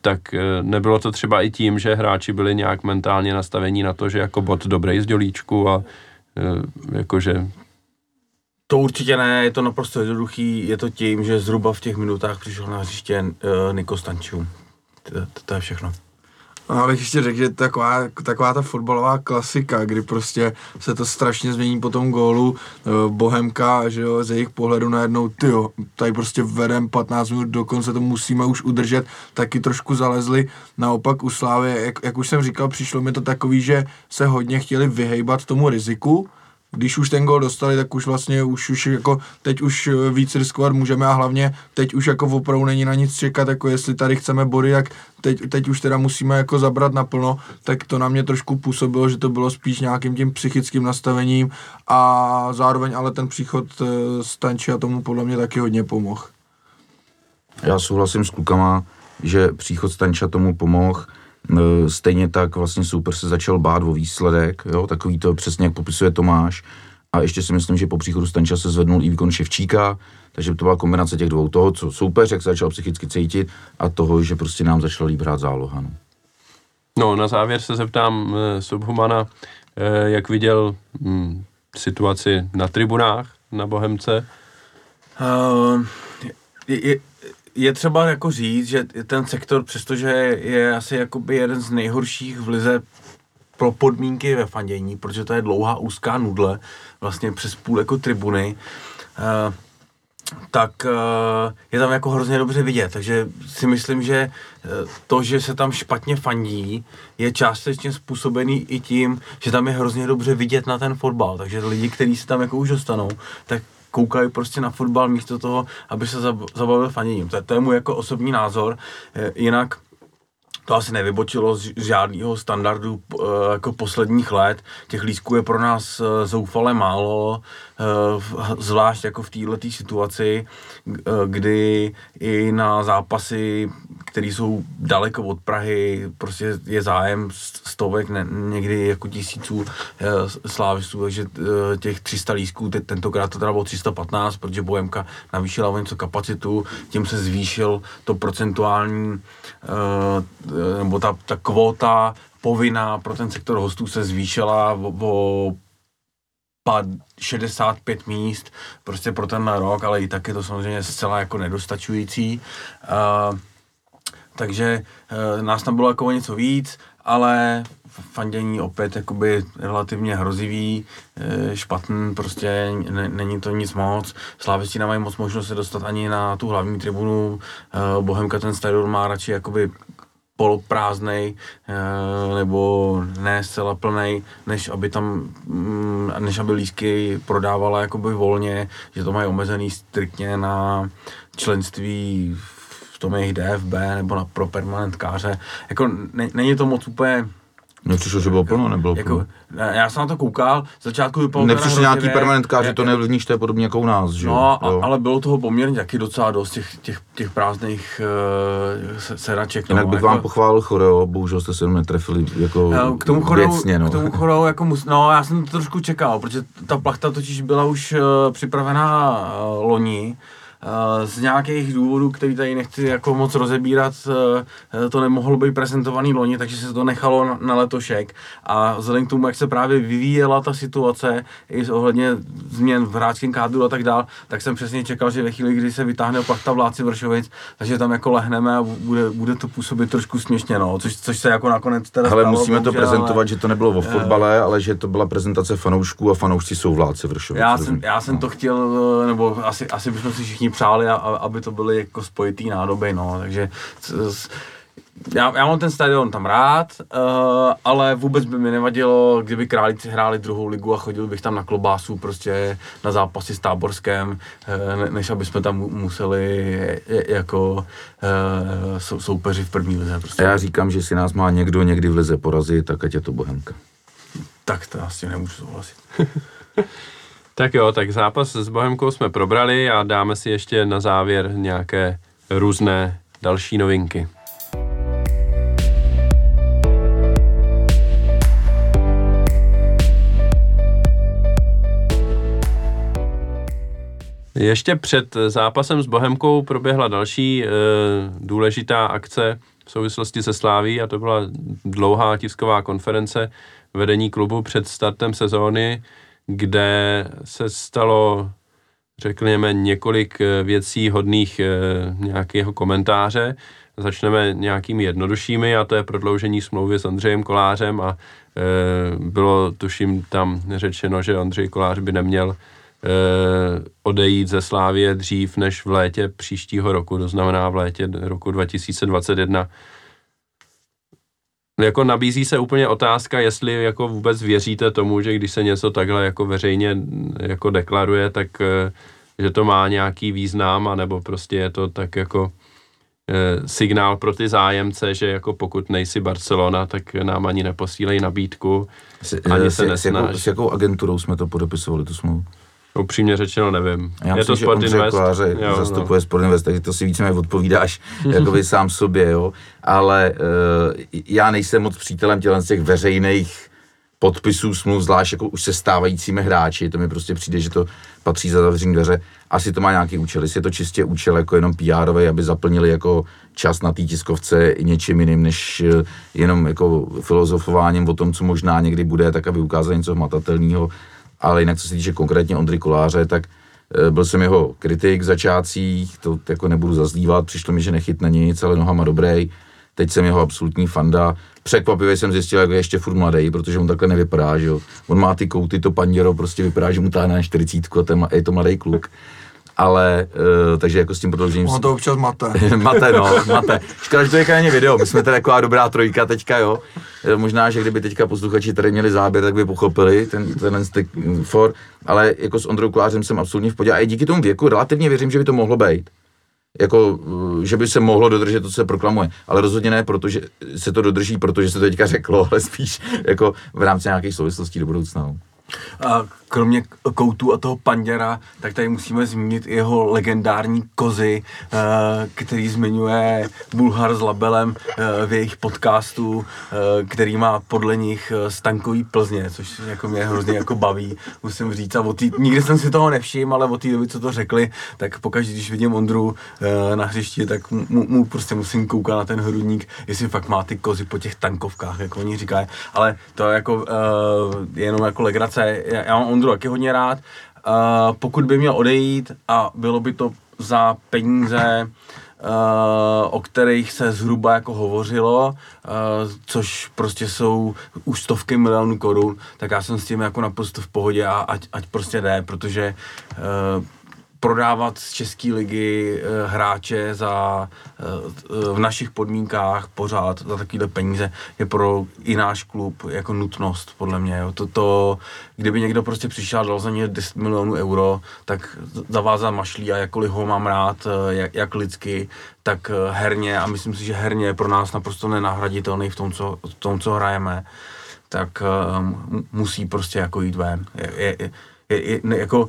tak e, nebylo to třeba i tím, že hráči byli nějak mentálně nastavení na to, že jako bod dobrý z dělíčku a jakože to určitě ne, je to naprosto jednoduchý, je to tím, že zhruba v těch minutách přišel na hřiště Niko Stančů. To je všechno. No, abych ještě řekl, že taková, taková ta fotbalová klasika, kdy prostě se to strašně změní po tom gólu, Bohemka, že jo, ze jejich pohledu najednou, ty jo, tady prostě vedem 15 minut do konce, to musíme už udržet, taky trošku zalezli, naopak u Slávy, jak, jak už jsem říkal, přišlo mi to takový, že se hodně chtěli vyhejbat tomu riziku, když už ten gol dostali, tak už vlastně už, už jako teď už eh, víc riskovat můžeme a hlavně teď už jako opravdu není na nic čekat, jako jestli tady chceme body, jak teď, teď už teda musíme jako zabrat naplno, tak to na mě trošku působilo, že to bylo spíš nějakým tím psychickým nastavením a zároveň ale ten příchod eh, Stanči a tomu podle mě taky hodně pomohl. Já souhlasím s klukama, že příchod Stanča tomu pomohl stejně tak vlastně super se začal bát o výsledek, jo, takový to přesně jak popisuje Tomáš. A ještě si myslím, že po příchodu Stanča se zvednul i výkon Ševčíka, takže to byla kombinace těch dvou. Toho, co soupeř, jak se začal psychicky cítit a toho, že prostě nám začala líp hrát záloha. No. no na závěr se zeptám eh, Subhumana, eh, jak viděl hm, situaci na tribunách na Bohemce. Uh, je, je, je třeba jako říct, že ten sektor, přestože je asi jakoby jeden z nejhorších v lize pro podmínky ve fandění, protože to je dlouhá úzká nudle, vlastně přes půl jako tribuny, uh, tak uh, je tam jako hrozně dobře vidět. Takže si myslím, že uh, to, že se tam špatně fandí, je částečně způsobený i tím, že tam je hrozně dobře vidět na ten fotbal. Takže lidi, kteří se tam jako už dostanou, tak koukají prostě na fotbal místo toho, aby se zabavil faněním. To, to je můj jako osobní názor. Eh, jinak to asi nevybočilo z žádného standardu uh, jako posledních let. Těch lísků je pro nás uh, zoufale málo, zvlášť jako v této situaci, uh, kdy i na zápasy, které jsou daleko od Prahy, prostě je zájem stovek, ne, někdy jako tisíců uh, slávistů, takže uh, těch 300 lísků, te, tentokrát to teda bylo 315, protože Bohemka navýšila o něco kapacitu, tím se zvýšil to procentuální nebo ta, ta kvóta povinná pro ten sektor hostů se zvýšila o, o 65 míst prostě pro ten rok, ale i tak je to samozřejmě zcela jako nedostačující. Uh, takže uh, nás tam bylo jako něco víc, ale fandění opět jakoby relativně hrozivý, špatný, prostě není to nic moc. Slávisti nemají moc možnost se dostat ani na tu hlavní tribunu. Bohemka ten stadion má radši jakoby poloprázdnej eh, nebo ne zcela plnej, než aby tam, mm, než aby lísky prodávala jakoby volně, že to mají omezený striktně na členství v tom jejich DFB nebo na pro permanentkáře. Jako ne, není to moc úplně mně přišlo, že bylo plno, nebylo jako, plno. Já jsem na to koukal, začátku vypadalo Nepřišli nějaký permanentkáři, že to nevlivníš, to je podobně jako u nás, že No, a, ale bylo toho poměrně taky docela dost těch, těch, těch prázdných uh, sedaček. Jinak no, bych jako, vám pochválil choreo, bohužel jste se netrefili jako k tomu choreo, věcně, no. K tomu choreo jako mus, no já jsem to trošku čekal, protože ta plachta totiž byla už uh, připravená uh, loni, z nějakých důvodů, který tady nechci jako moc rozebírat, eh, to nemohlo být prezentovaný loni, takže se to nechalo na letošek. A vzhledem k tomu, jak se právě vyvíjela ta situace, i ohledně změn v hráčském kádru a tak dál, tak jsem přesně čekal, že ve chvíli, kdy se vytáhne plachta vládci Vršovic, takže tam jako lehneme a bude, bude to působit trošku směšně, no, což, což se jako nakonec teda Ale stalo, musíme to prezentovat, ale, že to nebylo o fotbale, ale že to byla prezentace fanoušků a fanoušci jsou vládci Vršovic. Já jsem, já jsem no. to chtěl, nebo asi, asi bychom si všichni přáli, a, aby to byly jako spojitý nádoby, no, takže já, já mám ten stadion tam rád, uh, ale vůbec by mi nevadilo, kdyby králíci hráli druhou ligu a chodil bych tam na klobásu prostě na zápasy s Táborskem, uh, než aby jsme tam museli jako uh, sou, soupeři v první lize. Prostě. Já říkám, že si nás má někdo někdy v lize porazit, tak ať je to Bohemka. Tak to tím nemůžu souhlasit. Tak jo, tak zápas s Bohemkou jsme probrali a dáme si ještě na závěr nějaké různé další novinky. Ještě před zápasem s Bohemkou proběhla další e, důležitá akce v souvislosti se Sláví a to byla dlouhá tisková konference vedení klubu před startem sezóny kde se stalo, řekněme, několik eh, věcí hodných eh, nějakého komentáře. Začneme nějakými jednoduššími a to je prodloužení smlouvy s Ondřejem Kolářem a eh, bylo tuším tam řečeno, že Ondřej Kolář by neměl odejít ze Slávie dřív než v létě příštího roku, to znamená v létě roku 2021 jako nabízí se úplně otázka, jestli jako vůbec věříte tomu, že když se něco takhle jako veřejně jako deklaruje, tak eh, že to má nějaký význam, anebo prostě je to tak jako e, signál pro ty zájemce, že jako pokud nejsi Barcelona, tak nám ani neposílej nabídku, s, ani s, se nesnáš. S jakou, s jakou agenturou jsme to podepisovali, tu smlouvu? Upřímně řečeno nevím. Já je myslím, to Sport že Invest. Koláře jo, zastupuje no. Sport Invest, takže to si víceméně odpovídáš jakoby sám sobě, jo. Ale uh, já nejsem moc přítelem tělen z těch veřejných podpisů smluv, zvlášť jako už se stávajícími hráči, to mi prostě přijde, že to patří za zavřený dveře. Asi to má nějaký účel, jestli je to čistě účel jako jenom pr aby zaplnili jako čas na té tiskovce i něčím jiným, než eh, jenom jako filozofováním o tom, co možná někdy bude, tak aby ukázali něco hmatatelného, ale jinak co se týče konkrétně Ondry Koláře, tak eh, byl jsem jeho kritik v začátcích, to jako nebudu zazdívat, přišlo mi, že nechytne nic, ale nohama dobrý. Teď jsem jeho absolutní fanda. Překvapivě jsem zjistil, jak je ještě furt mladý, protože on takhle nevypadá, že jo. On má ty kouty, to panděro, prostě vypadá, že mu táhne na 40 a je to mladý kluk ale uh, takže jako s tím prodloužením... On to občas mate. mate, no, mate. Škoda, že to je video, my jsme tady taková dobrá trojka teďka, jo. Eh, možná, že kdyby teďka posluchači tady měli záběr, tak by pochopili ten, ten stick for, ale jako s Ondrou Kolářem jsem absolutně v podě a i díky tomu věku relativně věřím, že by to mohlo být. jako, uh, že by se mohlo dodržet to, co se proklamuje. Ale rozhodně ne, protože se to dodrží, protože se to teďka řeklo, ale spíš jako v rámci nějakých souvislostí do budoucna. no. A kromě koutů a toho panděra, tak tady musíme zmínit i jeho legendární kozy, eh, který zmiňuje Bulhar s Labelem eh, v jejich podcastu, eh, který má podle nich stankový Plzně, což jako mě hrozně jako baví, musím říct. A od tý, nikdy jsem si toho nevšiml, ale od té doby, co to řekli, tak pokaždé, když vidím Ondru na hřišti, tak mu, mu prostě musím koukat na ten hrudník, jestli fakt má ty kozy po těch tankovkách, jak oni říkají. Ale to je jako eh, jenom jako legrace. Já, já mám taky hodně rád. Uh, pokud by měl odejít a bylo by to za peníze, uh, o kterých se zhruba jako hovořilo, uh, což prostě jsou už stovky milionů korun, tak já jsem s tím jako naprosto v pohodě a ať, ať prostě jde, protože uh, prodávat z České ligy eh, hráče za, eh, v našich podmínkách pořád za takovéhle peníze je pro i náš klub jako nutnost, podle mě. To, to, kdyby někdo prostě přišel a dal za ně 10 milionů euro, tak zavázat mašlí a jakkoliv ho mám rád, eh, jak, jak lidsky, tak herně a myslím si, že herně je pro nás naprosto nenahraditelný v tom, co, v tom, co hrajeme, tak um, musí prostě jako jít ven. Je, je, je, je, jako,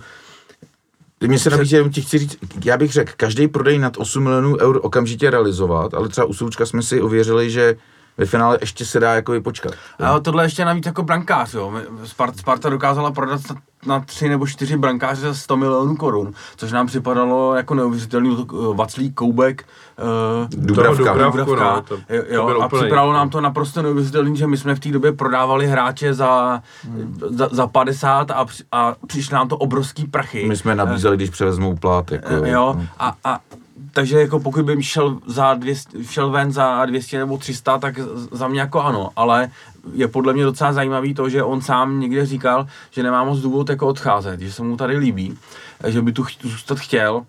Mně se nabízí, jenom ti chci říct, já bych řekl, každý prodej nad 8 milionů eur okamžitě realizovat, ale třeba u Součka jsme si ověřili, že ve finále ještě se dá jako počkat. A tohle ještě navíc jako brankář, jo. Sparta dokázala prodat na, tři nebo čtyři brankáře za 100 milionů korun, což nám připadalo jako neuvěřitelný. To, Vaclík, Koubek, uh, Dubravka. Toho Dubravku, Dubravka, no, to- jo, to a připravilo nám to naprosto neuvěřitelný, že my jsme v té době prodávali hráče za, za, za 50 a, při- a přišly nám to obrovský prachy. My jsme nabízeli, když převezmou plát. Jako, Eh, jo, no. a, a takže jako pokud by šel, za 200, šel ven za 200 nebo 300, tak za mě jako ano, ale je podle mě docela zajímavý to, že on sám někde říkal, že nemá moc důvod jako odcházet, že se mu tady líbí, že by tu zůstat chtěl,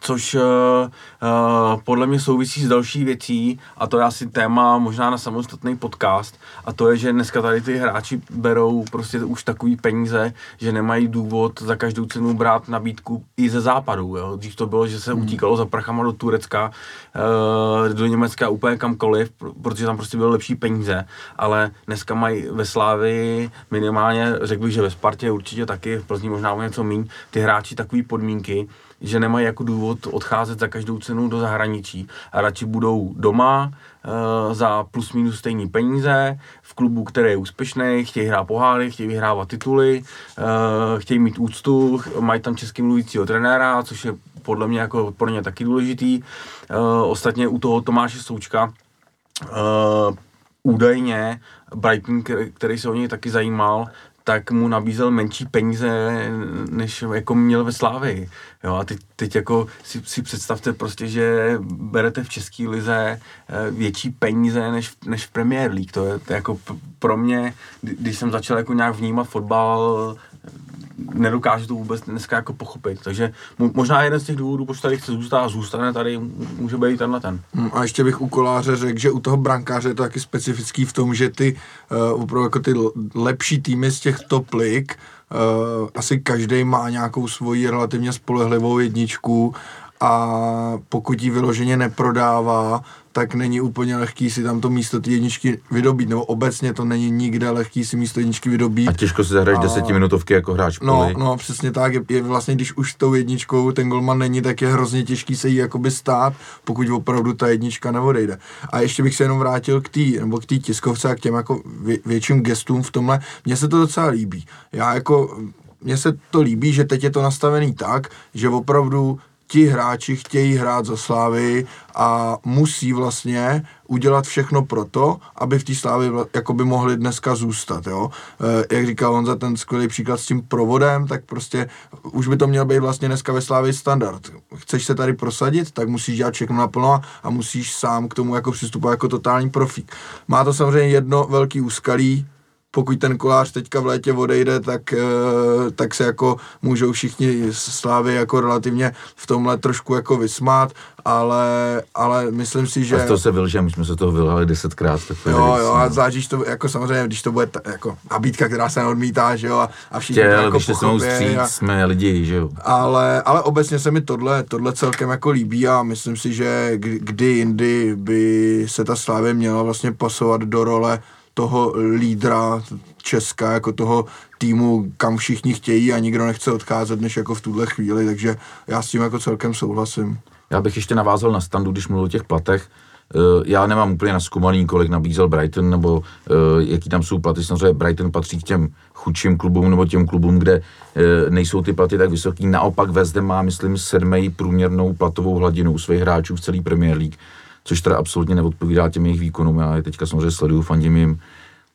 což uh, uh, podle mě souvisí s další věcí a to je asi téma možná na samostatný podcast a to je, že dneska tady ty hráči berou prostě už takový peníze, že nemají důvod za každou cenu brát nabídku i ze západu. Jo? Dřív to bylo, že se utíkalo za prachama do Turecka, uh, do Německa úplně kamkoliv, pr- protože tam prostě byly lepší peníze, ale dneska mají ve Slávii minimálně, řekl bych, že ve Spartě určitě taky, v Plzni možná o něco míň, ty hráči takové podmínky, že nemají jako důvod odcházet za každou cenu do zahraničí a radši budou doma e, za plus minus stejný peníze v klubu, který je úspěšný, chtějí hrát poháry, chtějí vyhrávat tituly, e, chtějí mít úctu, mají tam český mluvícího trenéra, což je podle mě jako pro ně taky důležitý. E, ostatně u toho Tomáše Součka údajně Brighton, který se o něj taky zajímal, tak mu nabízel menší peníze, než jako měl ve Slávii. Jo, a teď, teď jako si, si představte prostě, že berete v české lize eh, větší peníze než, než v Premier League. To je, to jako pro mě, kdy- když jsem začal jako nějak vnímat fotbal, nedokážu to vůbec dneska jako pochopit. Takže mo- možná jeden z těch důvodů, proč tady chce zůstat a zůstane tady, může být tenhle ten. Hm, A ještě bych u koláře řekl, že u toho brankáře je to taky specifický v tom, že ty uh, opravdu jako ty lepší týmy z těch top lig, uh, asi každý má nějakou svoji relativně spolehlivou jedničku a pokud ji vyloženě neprodává, tak není úplně lehký si tam to místo té jedničky vydobít, nebo obecně to není nikde lehký si místo jedničky vydobít. A těžko si zahraješ A- desetiminutovky jako hráč No, poli. no, přesně tak. Je, je vlastně, když už tou jedničkou ten golman není, tak je hrozně těžký se jí jakoby stát, pokud opravdu ta jednička neodejde. A ještě bych se jenom vrátil k té, nebo k té tiskovce a k těm jako vě, větším gestům v tomhle. Mně se to docela líbí. Já jako, mně se to líbí, že teď je to nastavený tak, že opravdu ti hráči chtějí hrát za Slávy a musí vlastně udělat všechno pro to, aby v té Slávy vla- jakoby mohli dneska zůstat, jo. E, jak říkal on za ten skvělý příklad s tím provodem, tak prostě už by to měl být vlastně dneska ve Slávy standard. Chceš se tady prosadit, tak musíš dělat všechno naplno a musíš sám k tomu jako přistupovat jako totální profík. Má to samozřejmě jedno velký úskalí, pokud ten kolář teďka v létě odejde, tak, eh, tak se jako můžou všichni slávy jako relativně v tomhle trošku jako vysmát, ale, ale myslím si, že... A toho se vylže, my jsme se toho vylhali desetkrát. tak to Jo, jo, a no. zážíš to, jako samozřejmě, když to bude ta, jako nabídka, která se neodmítá, že jo, a, a všichni Tě, to ale jako mu pochopí vstříc, a, jsme lidi, že jo. ale, ale obecně se mi tohle, tohle celkem jako líbí a myslím si, že kdy, kdy jindy by se ta Slávě měla vlastně pasovat do role toho lídra Česka, jako toho týmu, kam všichni chtějí a nikdo nechce odcházet, než jako v tuhle chvíli, takže já s tím jako celkem souhlasím. Já bych ještě navázal na standu, když mluvil o těch platech. Eh, Já nemám úplně naskumaný, kolik nabízel Brighton, nebo eh, jaký tam jsou platy. Samozřejmě Brighton patří k těm chudším klubům, nebo těm klubům, kde eh, nejsou ty platy tak vysoký. Naopak West Ham má, myslím, sedmej průměrnou platovou hladinu u svých hráčů v celé Premier League, což teda absolutně neodpovídá těm jejich výkonům. Já je teďka samozřejmě sleduju, fandím jim,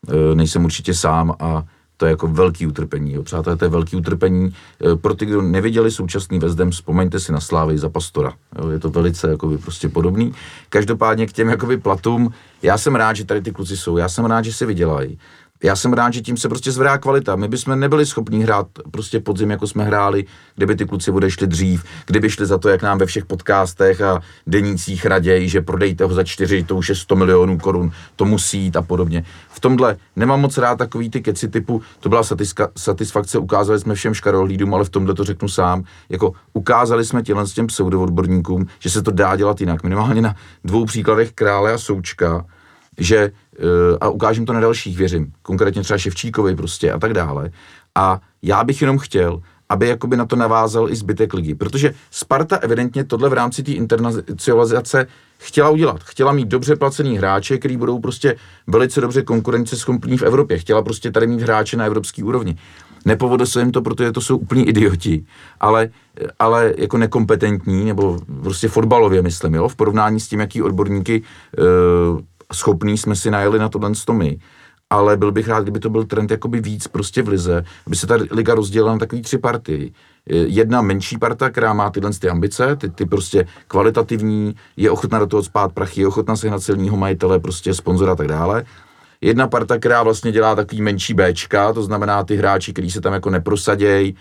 Eh, nejsem určitě sám a to je jako velký utrpení. Jo. Přátelé, to je velký utrpení. Eh, Pro ty, kdo neviděli současný Vezdem, vzpomeňte si na Slávy za Pastora. Jo. Je to velice jakoby, prostě podobný. Každopádně k těm jakoby, platům, já jsem rád, že tady ty kluci jsou, já jsem rád, že se vydělají. Já jsem rád, že tím se prostě zvedá kvalita. My bychom nebyli schopni hrát prostě podzim, jako jsme hráli, kdyby ty kluci odešli dřív, kdyby šli za to, jak nám ve všech podcastech a denících raději, že prodejte ho za čtyři, to už je 100 milionů korun, to musí jít a podobně. V tomhle nemám moc rád takový ty keci typu, to byla satiska, satisfakce, ukázali jsme všem škarohlídům, ale v tomhle to řeknu sám, jako ukázali jsme těmhle s těm pseudoodborníkům, že se to dá dělat jinak. Minimálně na dvou příkladech Krále a Součka, že a ukážem to na dalších, věřím, konkrétně třeba Ševčíkovi prostě a tak dále. A já bych jenom chtěl, aby jakoby na to navázal i zbytek ligy, protože Sparta evidentně tohle v rámci té internacionalizace chtěla udělat. Chtěla mít dobře placený hráče, který budou prostě velice dobře konkurenceschopní v Evropě. Chtěla prostě tady mít hráče na evropské úrovni. Nepovedlo se jim to, protože to jsou úplní idioti, ale, ale jako nekompetentní, nebo prostě fotbalově myslím, jo, v porovnání s tím, jaký odborníky e, schopný jsme si najeli na tohle my. Ale byl bych rád, kdyby to byl trend jakoby víc prostě v lize, aby se ta liga rozdělila na takový tři partii. E, Jedna menší parta, která má tyhle ty ambice, ty, ty prostě kvalitativní, je ochotná do toho spát prachy, je ochotná sehnat silního majitele, prostě sponzora a tak dále. Jedna parta, která vlastně dělá takový menší Bčka, to znamená ty hráči, kteří se tam jako neprosadějí,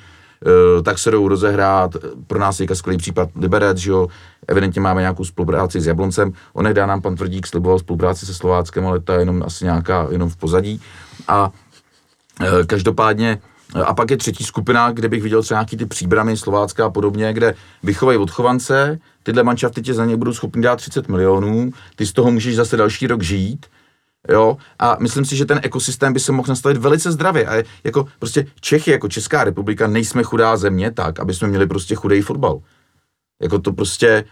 tak se jdou rozehrát. Pro nás je skvělý případ Liberec, že jo, evidentně máme nějakou spolupráci s Jabloncem. Onehdy nám pan Tvrdík sliboval spolupráci se Slováckem, ale to je jenom asi nějaká, jenom v pozadí. A eh, každopádně a pak je třetí skupina, kde bych viděl třeba nějaký ty příbramy Slovácka a podobně, kde vychovají odchovance, tyhle manšafty tě za ně budou schopni dát 30 milionů, ty z toho můžeš zase další rok žít, Jo, a myslím si, že ten ekosystém by se mohl nastavit velice zdravě. A jako prostě Čechy, jako Česká republika, nejsme chudá země tak, aby jsme měli prostě chudej fotbal. Jako to prostě,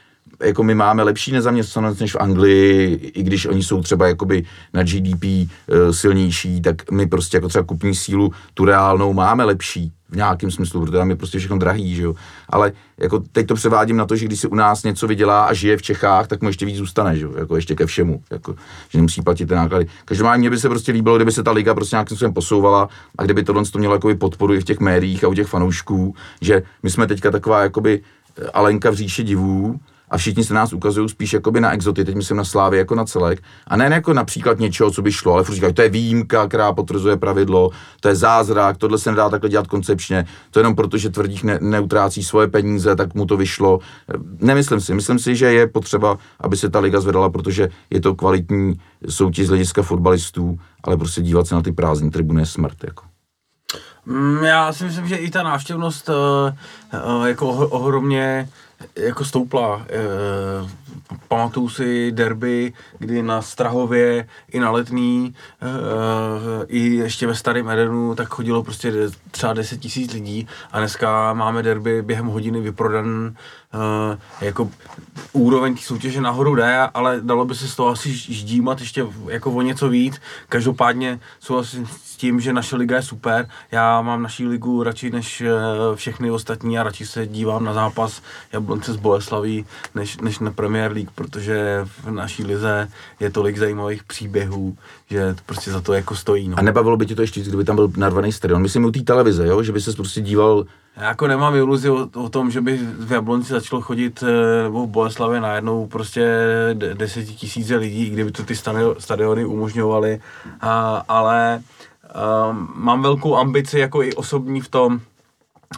jako my máme lepší nezaměstnanost než v Anglii, i když oni jsou třeba jakoby na GDP uh, silnější, tak my prostě jako třeba kupní sílu, tu reálnou máme lepší v nějakém smyslu, protože tam je prostě všechno drahý, že jo. Ale jako teď to převádím na to, že když si u nás něco vydělá a žije v Čechách, tak mu ještě víc zůstane, že jo, jako ještě ke všemu, jako, že nemusí platit ty náklady. Každopádně mně by se prostě líbilo, kdyby se ta liga prostě nějakým způsobem posouvala a kdyby tohle to mělo jakoby podporu i v těch médiích a u těch fanoušků, že my jsme teďka taková jakoby eh, Alenka v říši divů, a všichni se nás ukazují spíš jakoby na exoty, teď myslím na Slávy jako na celek, a ne jako například něčeho, co by šlo, ale furt říkají, to je výjimka, která potvrzuje pravidlo, to je zázrak, tohle se nedá takhle dělat koncepčně, to jenom proto, že tvrdík ne, neutrácí svoje peníze, tak mu to vyšlo. Nemyslím si, myslím si, že je potřeba, aby se ta liga zvedala, protože je to kvalitní soutěž z hlediska fotbalistů, ale prostě dívat se na ty prázdné tribuny je smrt. Jako. Mm, Já si myslím, že i ta návštěvnost uh, uh, jako ohr- ohromně jako stoupla. Uh, pamatuju si derby, kdy na Strahově i na Letný, uh, i ještě ve Starém Edenu, tak chodilo prostě třeba 10 tisíc lidí a dneska máme derby během hodiny vyprodan uh, jako úroveň soutěže nahoru jde, ale dalo by se z toho asi ždímat ještě jako o něco víc. Každopádně souhlasím s tím, že naše liga je super. Já mám naší ligu radši než eh, všechny ostatní a radši se dívám na zápas Jablonce z Boleslaví než, než na Premier League, protože v naší lize je tolik zajímavých příběhů, že to prostě za to jako stojí. No. A nebavilo by tě to ještě, kdyby tam byl narvaný stadion. Myslím u té televize, jo? že by se prostě díval Já jako nemám iluzi o, o tom, že by v Jablonci začalo chodit eh, nebo v Boleslavě najednou prostě desetitisíce lidí, kdyby to ty stadiony, umožňovaly, ale um, mám velkou ambici jako i osobní v tom,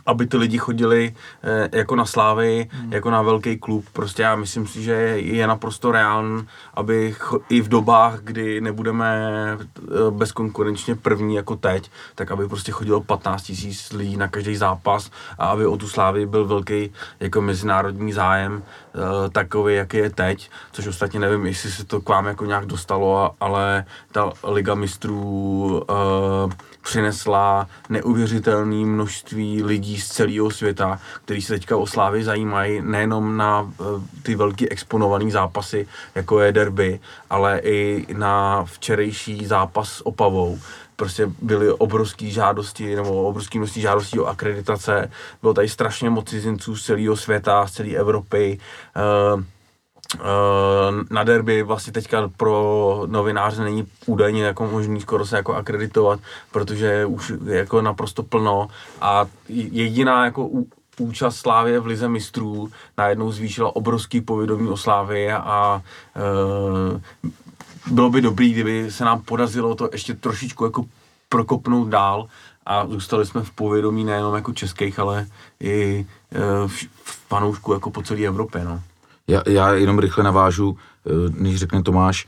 aby ty lidi chodili eh, jako na slávy, hmm. jako na velký klub. Prostě já myslím si, že je naprosto reálný, aby cho- i v dobách, kdy nebudeme eh, bezkonkurenčně první jako teď, tak aby prostě chodilo 15 tisíc lidí na každý zápas a aby o tu slávy byl velký jako mezinárodní zájem eh, takový, jaký je teď, což ostatně nevím, jestli se to k vám jako nějak dostalo, ale ta Liga mistrů eh, přinesla neuvěřitelné množství lidí z celého světa, kteří se teďka o Slávy zajímají nejenom na eh, ty velký exponované zápasy, jako je derby, ale i na včerejší zápas s Opavou. Prostě byly obrovské žádosti, nebo obrovské množství žádostí o akreditace. Bylo tady strašně moc cizinců z celého světa, z celé Evropy. Uh, na derby vlastně teďka pro novináře není údajně jako možný skoro se jako akreditovat, protože už je jako naprosto plno a jediná jako účast Slávě v Lize mistrů najednou zvýšila obrovský povědomí o Slávě a uh, bylo by dobrý, kdyby se nám podařilo to ještě trošičku jako prokopnout dál a zůstali jsme v povědomí nejenom jako českých, ale i uh, v, v fanoušku jako po celé Evropě, no. Já, já jenom rychle navážu, eh, než řekne Tomáš,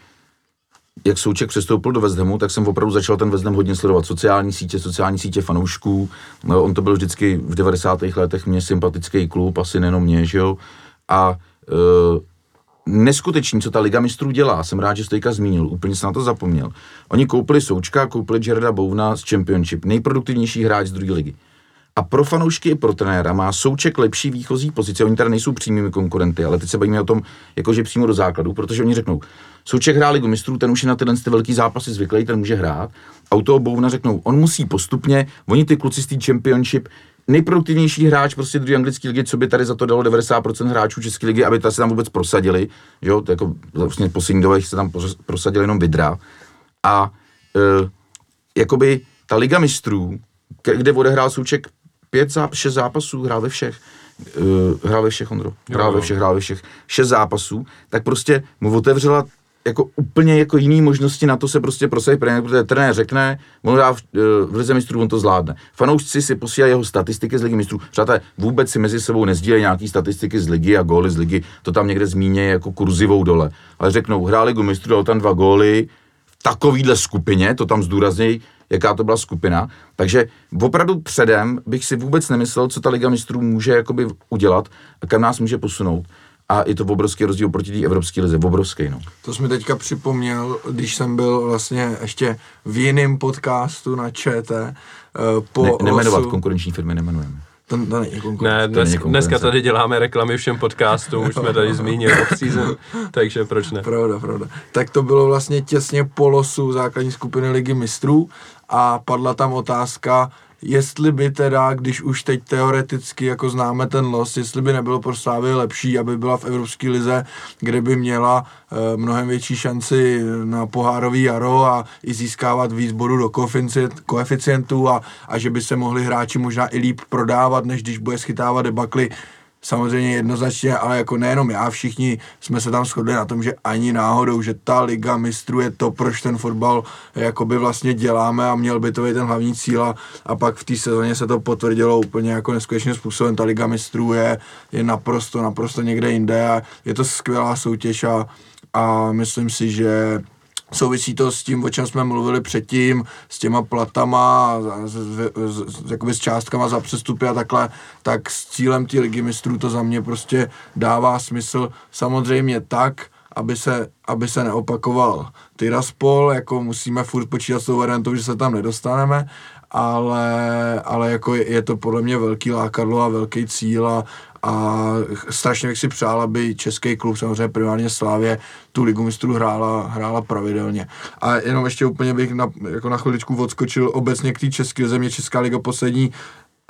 jak Souček přestoupil do Hamu, tak jsem opravdu začal ten Ham hodně sledovat. Sociální sítě, sociální sítě fanoušků. No, on to byl vždycky v 90. letech mě sympatický klub, asi nejenom mě, že jo. A e, neskutečný, co ta Liga mistrů dělá, jsem rád, že jste teďka zmínil, úplně jsem na to zapomněl. Oni koupili Součka, koupili Jareda Bouvna z Championship, nejproduktivnější hráč z druhé ligy. A pro fanoušky i pro trenéra má Souček lepší výchozí pozice. Oni tady nejsou přímými konkurenty, ale teď se bavíme o tom, jakože přímo do základu, protože oni řeknou, Souček hrál ligu mistrů, ten už je na tyhle ty velký zápasy zvyklý, ten může hrát. A u toho Bouvna řeknou, on musí postupně, oni ty kluci z té championship, nejproduktivnější hráč prostě druhé anglické ligy, co by tady za to dalo 90% hráčů české ligy, aby ta se tam vůbec prosadili, jo, to jako vlastně poslední se tam prosadili jenom Vidra. A e, jakoby ta liga mistrů, kde odehrál Souček pět, záp- šest zápasů, hrál ve všech, uh, hrál ve všech, Ondro, hrál ve všech, hrál ve všech, šest zápasů, tak prostě mu otevřela jako úplně jako jiný možnosti na to se prostě prosadit premiér, protože trenér řekne, on dá v, eh, v lize mistrů, on to zvládne. Fanoušci si posílají jeho statistiky z ligy mistrů. Přátelé, vůbec si mezi sebou nezdílejí nějaký statistiky z ligy a góly z ligy, to tam někde zmíně jako kurzivou dole. Ale řeknou, hrál ligu mistrů, dal tam dva góly, v takovýhle skupině, to tam zdůraznějí, jaká to byla skupina. Takže opravdu předem bych si vůbec nemyslel, co ta Liga mistrů může jakoby udělat a kam nás může posunout. A je to obrovský rozdíl proti té evropské lize, obrovský, no. To jsi mi teďka připomněl, když jsem byl vlastně ještě v jiném podcastu na ČT. Uh, po Ne, nemenovat losu, konkurenční firmy, nemenujeme. to, to není konkurence. Ne, To dnes, není konkurence. dneska tady děláme reklamy všem podcastům, už jsme tady zmínili off-season, takže proč ne? Pravda, pravda. Tak to bylo vlastně těsně po losu základní skupiny ligy mistrů a padla tam otázka, jestli by teda, když už teď teoreticky jako známe ten los, jestli by nebylo pro Slávy lepší, aby byla v Evropské lize, kde by měla e, mnohem větší šanci na pohárový jaro a i získávat víc bodů do koeficient- koeficientů a, a že by se mohli hráči možná i líp prodávat, než když bude schytávat debakly samozřejmě jednoznačně, ale jako nejenom já, všichni jsme se tam shodli na tom, že ani náhodou, že ta liga mistrů je to, proč ten fotbal jakoby vlastně děláme a měl by to být ten hlavní cíl a, a pak v té sezóně se to potvrdilo úplně jako neskutečným způsobem. Ta liga mistrů je, je naprosto, naprosto někde jinde a je to skvělá soutěž a, a myslím si, že Souvisí to s tím, o čem jsme mluvili předtím, s těma platama, s, s, s, jakoby s částkama za přestupy a takhle, tak s cílem té ligy mistrů to za mě prostě dává smysl. Samozřejmě tak, aby se, aby se neopakoval Tiraspol, jako musíme furt počítat s tou variantou, že se tam nedostaneme, ale, ale jako je, je to podle mě velký lákadlo a velký cíl a, a strašně bych si přál, aby český klub, samozřejmě primárně Slávě, tu ligu mistrů hrála, hrála pravidelně. A jenom ještě úplně bych na, jako na chviličku odskočil obecně k té české země. Česká liga poslední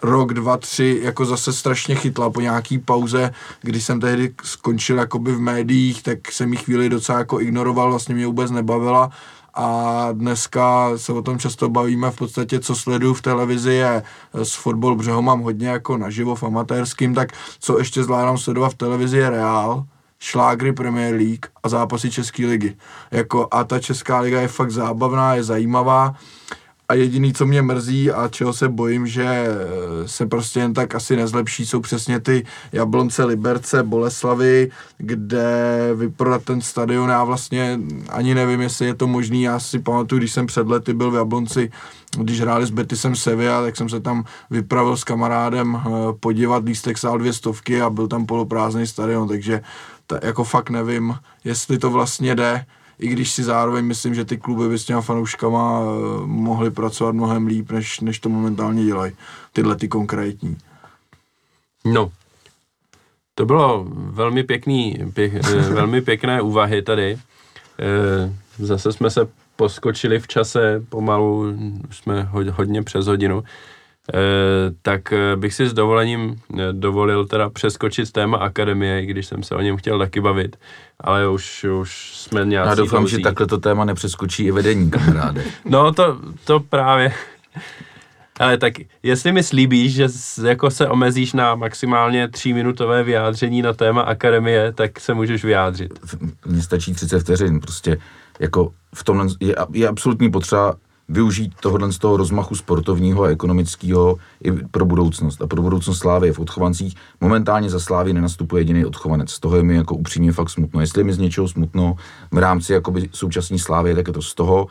rok, dva, tři, jako zase strašně chytla po nějaký pauze, když jsem tehdy skončil jakoby v médiích, tak jsem jí chvíli docela jako ignoroval, vlastně mě vůbec nebavila a dneska se o tom často bavíme, v podstatě co sleduju v televizi je z fotbal, protože ho mám hodně jako naživo v amatérským, tak co ještě zvládám sledovat v televizi je Real, šlágry Premier League a zápasy České ligy. Jako, a ta Česká liga je fakt zábavná, je zajímavá a jediný, co mě mrzí a čeho se bojím, že eh, se prostě jen tak asi nezlepší, jsou přesně ty Jablonce, Liberce, Boleslavy, kde vyprodat ten stadion, já vlastně ani nevím, jestli je to možný, já si pamatuju, když jsem před lety byl v Jablonci, když hráli s Betisem Sevilla, tak jsem se tam vypravil s kamarádem eh, podívat, lístek stál dvě stovky a byl tam poloprázdný stadion, takže ta, jako fakt nevím, jestli to vlastně jde, i když si zároveň myslím, že ty kluby by s těma fanouškama eh, mohly pracovat mnohem líp, než, než to momentálně dělají, tyhle ty konkrétní. No, to bylo velmi pěkný, pěk, eh, velmi pěkné úvahy tady. Eh, Zase jsme se poskočili v čase, pomalu už jsme ho- hodně přes hodinu. Eh, Tak eh, bych si s dovolením eh, dovolil teda přeskočit téma akademie, i když jsem se o něm chtěl taky bavit, ale už, už jsme nějací Já doufám, že takhle to téma nepřeskočí i vedení, kamaráde. No to, to právě. Ale tak jestli mi slíbíš, že jako se omezíš na maximálně tříminutové vyjádření na téma akademie, tak se můžeš vyjádřit. Mně stačí 30 vteřin, prostě jako v tomhle je, je absolutní potřeba využít tohohle z toho rozmachu sportovního a ekonomického i pro budoucnost. A pro budoucnost Slávy v odchovancích momentálně za Slávy nenastupuje jediný odchovanec. Z toho je mi jako upřímně fakt smutno. Jestli je mi z něčeho smutno v rámci jakoby současné Slávy, tak je to z toho.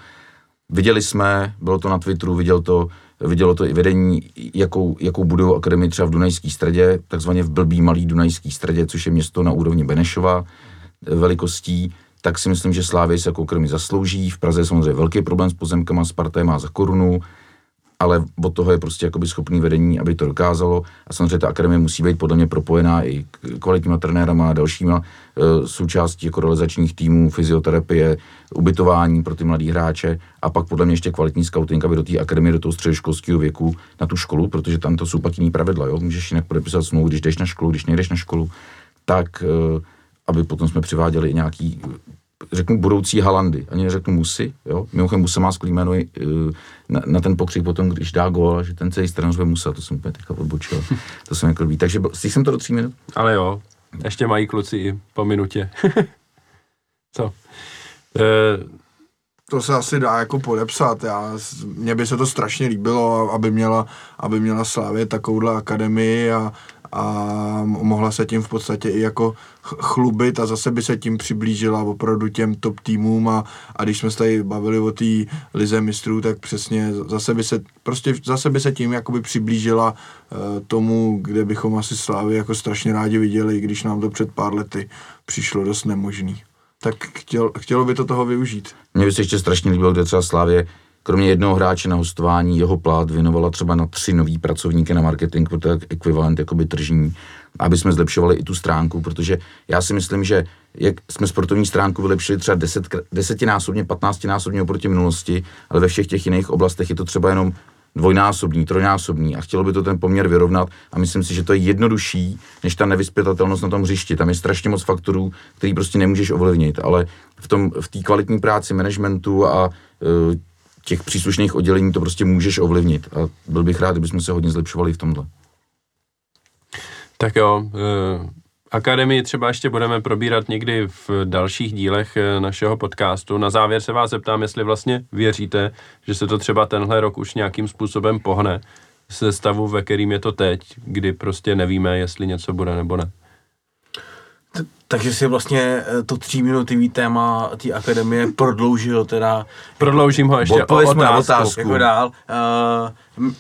Viděli jsme, bylo to na Twitteru, viděl to, vidělo to i vedení, jakou, jakou budou akademii třeba v Dunajské středě, takzvaně v blbý malý Dunajský středě, což je město na úrovni Benešova velikostí, tak si myslím, že Slávy se jako akademii zaslouží. V Praze je samozřejmě velký problém s pozemkama, Sparta je má za korunu, ale od toho je prostě jakoby schopný vedení, aby to dokázalo. A samozřejmě ta akademie musí být podle mě propojená i kvalitníma trenérama a dalšíma e, součástí jako realizačních týmů, fyzioterapie, ubytování pro ty mladý hráče a pak podle mě ještě kvalitní scouting, aby do té akademie, do toho středoškolského věku na tu školu, protože tam to jsou pak jiný pravidla, jo? můžeš jinak podepisat smlouvu, když jdeš na školu, když nejdeš na školu, tak e, aby potom jsme přiváděli i nějaký řeknu budoucí Halandy, ani neřeknu Musy, jo. Mimochodem Musa má skvělý jméno i, eh, na, na, ten pokřik potom, když dá gól, že ten celý stran zve Musa, to jsem úplně teďka odbočil. to se mi jako líbí. Takže stihl jsem to do tří minut? Ale jo, ještě mají kluci i po minutě. Co? E, To se asi dá jako podepsat. Já, mně by se to strašně líbilo, aby měla, aby měla Slávě takovouhle akademii a, a mohla se tím v podstatě i jako ch- chlubit a zase by se tím přiblížila opravdu těm top týmům a, a když jsme se tady bavili o té lize mistrů, tak přesně zase by se, prostě zase by se tím jakoby přiblížila uh, tomu, kde bychom asi Slávy jako strašně rádi viděli, když nám to před pár lety přišlo dost nemožný. Tak chtěl, chtělo by to toho využít. Mně by se ještě strašně líbilo, kde třeba Slávě kromě jednoho hráče na hostování jeho plát věnovala třeba na tři nový pracovníky na marketing, protože to je ekvivalent jakoby tržní, aby jsme zlepšovali i tu stránku, protože já si myslím, že jak jsme sportovní stránku vylepšili třeba deset, desetinásobně, patnáctinásobně oproti minulosti, ale ve všech těch jiných oblastech je to třeba jenom dvojnásobný, trojnásobný a chtělo by to ten poměr vyrovnat a myslím si, že to je jednodušší než ta nevyspětatelnost na tom hřišti. Tam je strašně moc faktorů, který prostě nemůžeš ovlivnit, ale v tom v té kvalitní práci managementu a e, těch příslušných oddělení to prostě můžeš ovlivnit a byl bych rád, kdybychom se hodně zlepšovali v tomhle. Tak jo, eh, akademii třeba ještě budeme probírat někdy v dalších dílech eh, našeho podcastu. Na závěr se vás zeptám, jestli vlastně věříte, že se to třeba tenhle rok už nějakým způsobem pohne ze stavu, ve kterým je to teď, kdy prostě nevíme, jestli něco bude nebo ne. Takže si vlastně eh, to tříminutový téma té akademie prodloužil teda Prodloužím ho ještě o na otázku. otázku. jako dál. Uh,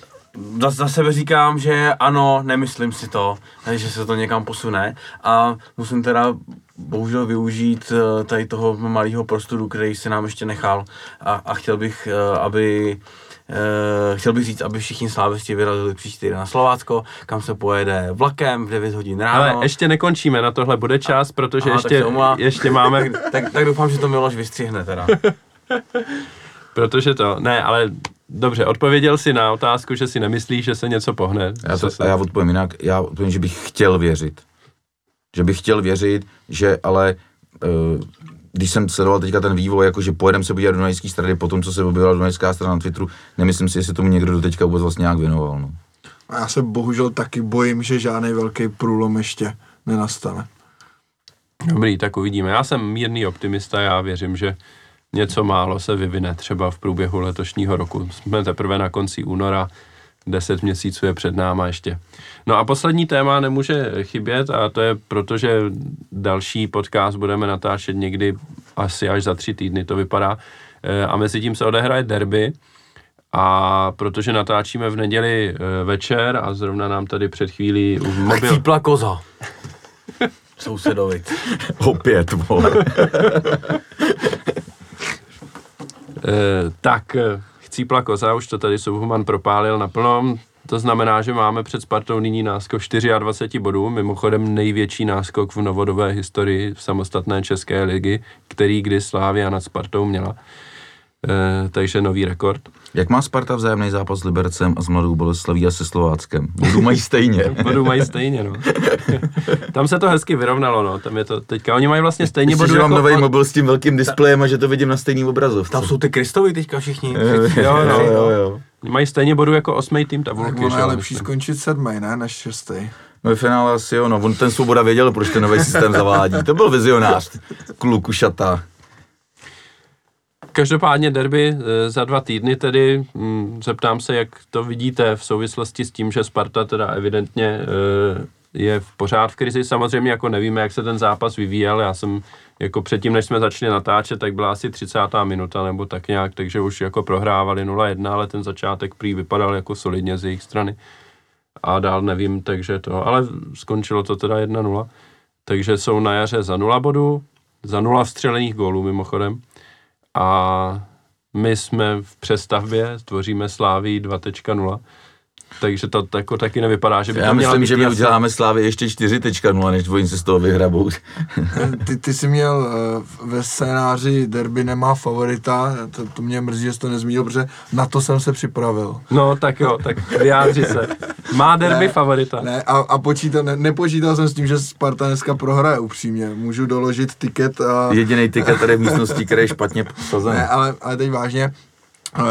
za, za sebe říkám, že ano, nemyslím si to, že se to někam posune a musím teda bohužel využít eh, tady toho malého prostoru, který se nám ještě nechal a, a chtěl bych, eh, aby Uh, chtěl bych říct, aby všichni slávisti vyrazili příští týden na Slovácko, kam se pojede vlakem v 9 hodin ráno. Ale ještě nekončíme, na tohle bude čas, protože Aha, ještě, omlouvám. ještě máme, tak, tak, tak doufám, že to Miloš vystřihne teda. protože to, ne, ale dobře, odpověděl si na otázku, že si nemyslíš, že se něco pohne. Já, to, se- a já odpovím jinak, já odpovím, že bych chtěl věřit. Že bych chtěl věřit, že ale uh, když jsem sledoval teďka ten vývoj, jako že pojedeme se podívat do Dunajské strany po tom, co se objevila Dunajská strana na Twitteru, nemyslím si, jestli tomu někdo do teďka vůbec vlastně nějak věnoval. No. A já se bohužel taky bojím, že žádný velký průlom ještě nenastane. Dobrý, tak uvidíme. Já jsem mírný optimista, já věřím, že něco málo se vyvine třeba v průběhu letošního roku. Jsme teprve na konci února, 10 měsíců je před náma ještě. No a poslední téma nemůže chybět a to je proto, že další podcast budeme natáčet někdy asi až za tři týdny, to vypadá. E, A mezi tím se odehraje derby a protože natáčíme v neděli e, večer a zrovna nám tady před chvílí v mobil... Chcípla koza. Sousedovi. Opět, vole. Eh, tak eh, chcípla koza, už to tady Subhuman propálil naplno. To znamená, že máme před Spartou nyní náskok 24 bodů, mimochodem největší náskok v novodové historii v samostatné české ligy, který kdy Slávia nad Spartou měla. E, takže nový rekord. Jak má Sparta vzájemný zápas s Libercem a s Mladou Boleslaví a se Slováckem? Budu mají stejně. Bodů mají stejně, no. Tam se to hezky vyrovnalo, no. Tam je to teďka. Oni mají vlastně stejně bodů že mám jako... nový mobil s tím velkým displejem a že to vidím na stejný obrazovce. Tam jsou ty Kristovi teďka všichni. Jo, no. jo, jo. Oni mají stejně bodů jako osmý tým Tak tabulky. že je jo, lepší skončit sedmý, ne, než šestý. No ve finále asi jo, no. On ten Svoboda věděl, proč ten nový systém zavádí. To byl vizionář. Kluku šata. Každopádně derby eh, za dva týdny tedy, mm, zeptám se, jak to vidíte v souvislosti s tím, že Sparta teda evidentně eh, je v pořád v krizi. Samozřejmě jako nevíme, jak se ten zápas vyvíjel. Já jsem jako předtím, než jsme začali natáčet, tak byla asi 30. minuta nebo tak nějak, takže už jako prohrávali 0-1, ale ten začátek prý vypadal jako solidně z jejich strany. A dál nevím, takže to, ale skončilo to teda 1-0. Takže jsou na jaře za 0 bodů, za 0 vstřelených gólů mimochodem a my jsme v přestavbě, tvoříme Slávii 2.0, takže to jako taky nevypadá, že by Já to měla myslím, být že my jasná- uděláme Slávy ještě 4.0, než oni se z toho vyhrabou. Ty, ty jsi měl eh, ve scénáři derby nemá favorita, to, to mě mrzí, že jsi to nezmínil, protože na to jsem se připravil. No tak jo, tak vyjádři se. Má derby Ne, favorita. Ne, a, a počítal, ne, nepočítal jsem s tím, že Sparta dneska prohraje upřímně. Můžu doložit tiket a... Jediný tiket tady v místnosti, který je špatně posazený. Ne, ale, ale teď vážně, Uh,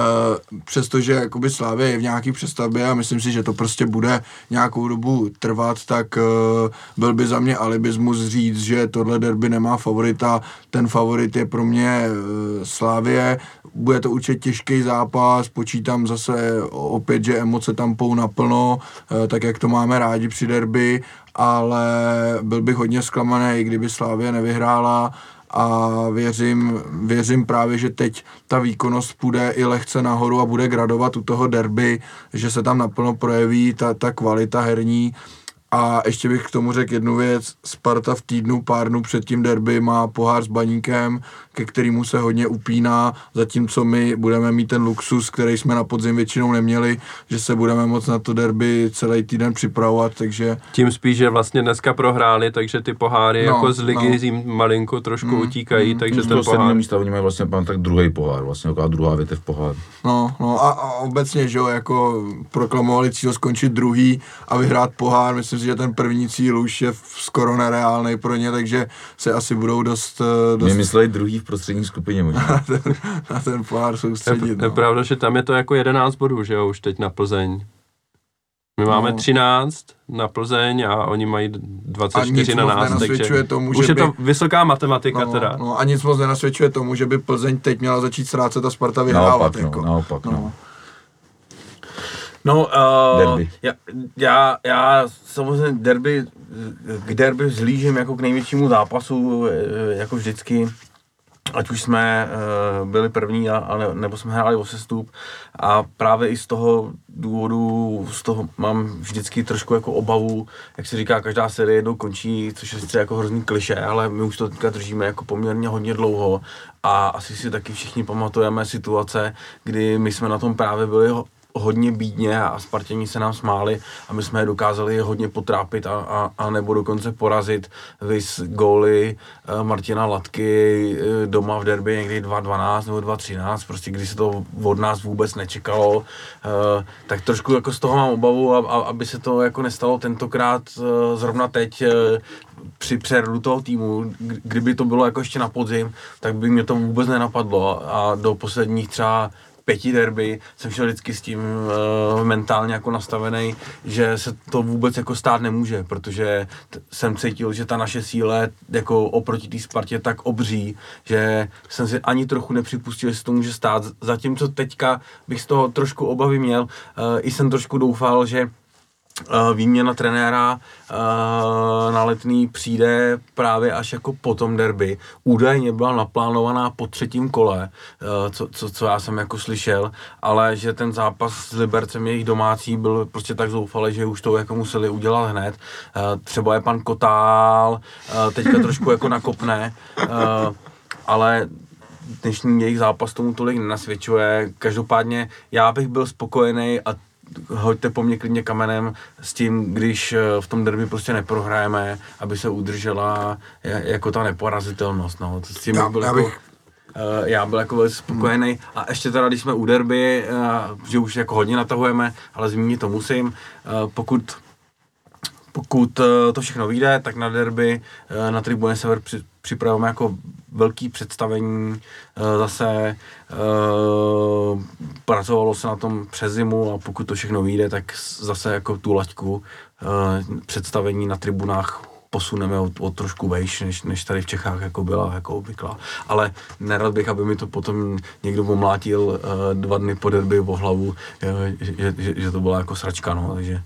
přestože jakoby Slávě je v nějaký přestavbě a myslím si, že to prostě bude nějakou dobu trvat, tak uh, byl by za mě alibismus říct, že tohle derby nemá favorita. Ten favorit je pro mě uh, Slávě. Bude to určitě těžký zápas, počítám zase opět, že emoce tam pou naplno, tak jak to máme rádi při derby, ale byl bych hodně zklamaný, kdyby Slávě nevyhrála a věřím, věřím právě, že teď ta výkonnost půjde i lehce nahoru a bude gradovat u toho derby, že se tam naplno projeví ta, ta kvalita herní. A ještě bych k tomu řekl jednu věc. Sparta v týdnu, pár dnů před tím derby má pohár s baníkem, ke kterému se hodně upíná, zatímco my budeme mít ten luxus, který jsme na podzim většinou neměli, že se budeme moc na to derby celý týden připravovat, takže Tím spíš, že vlastně dneska prohráli, takže ty poháry No, jako z ligy no. jim malinko trošku utíkají, takže Z ten pohár... místa oni mají vlastně mám tak druhý pohár, vlastně taková druhá větev poháru. No, no a, a obecně, že jo, jako proklamovali cíl skončit druhý a vyhrát pohár. Myslím si, že ten první cíl už je skoro nereálný pro ně, takže se asi budou dost, eh, dost Mě mysleli druhý v prostřední skupině možná. na, ten, na ten pohár Je, soustředit. je No. pravda, že tam je to jako 11 bodů, že jo, už teď na Plzeň. My máme No. 13 na Plzeň a oni mají A 24 nic na moc nás, takže nenasvědčuje tomu, už že je by, to vysoká matematika no, teda. no, a nic moc nenasvědčuje tomu, že by Plzeň teď měla začít ztrácet a Sparta vyhrávat. Naopak, jako. no, naopak, no. no. No, uh, Derby. já, já, já samozřejmě derby, k derby zlížím jako k největšímu zápasu, eh, jako vždycky. Ať už jsme uh, byli první, a, a ne, nebo jsme hráli o sestup. A právě i z toho důvodu, z toho mám vždycky trošku jako obavu, jak se říká, každá série jednou končí, což je sice jako hrozný kliše, ale my už to teďka držíme jako poměrně hodně dlouho a asi si taky všichni pamatujeme situace, kdy my jsme na tom právě byli hodně bídně a Spartěni se nám smáli a my jsme je dokázali hodně potrápit a, a, a nebo dokonce porazit. Vys góly eh, Martina Latky eh, doma v derby někdy 2-12 nebo 2-13, prostě když se to od nás vůbec nečekalo, eh, tak trošku jako z toho mám obavu, aby se to jako nestalo tentokrát zrovna teď při přerodu toho týmu, kdy- kdyby to bylo jako ještě na podzim, tak by mě to vůbec nenapadlo. A do posledních třeba pěti derby jsem šel vždycky s tím uh, mentálně jako nastavený, že se to vůbec jako stát nemůže, protože t- jsem cítil, že ta naše síle jako oproti té Spartě tak obří, že jsem si ani trochu nepřipustil, že se to může stát. Zatímco teďka bych z toho trošku obavy měl, uh, i jsem trošku doufal, že výměna trenéra na letný přijde právě až jako po tom derby. Údajně byla naplánovaná po třetím kole, co, co, co já jsem jako slyšel, ale že ten zápas s Libercem jejich domácí byl prostě tak zoufalý, že už to jako museli udělat hned. Třeba je pan Kotál, teďka trošku jako nakopne, ale dnešní jejich zápas tomu tolik nenasvědčuje. Každopádně já bych byl spokojený a hoďte po mně klidně kamenem s tím, když eh, v tom derby prostě neprohrajeme, aby se udržela jako ta neporazitelnost. No. S tím já, byl já jako, bych... Uh, já byl jako velice spokojený a ještě teda, když jsme u derby, uh, že už jako hodně natahujeme, ale zmínit to musím, pokud pokud to všechno vyjde, tak na derby na Tribuně Sever připravujeme jako velký představení, eh, zase uh, pracovalo se na tom přes zimu a pokud to všechno vyjde, tak zase jako tu laťku uh, představení na tribunách posuneme o, o trošku vejš, než, než tady v Čechách jako byla jako obvyklá. Ale nerad bych, aby mi to potom někdo pomlátil dva dny po derby o hlavu, že, že, že, to byla jako sračka, no, takže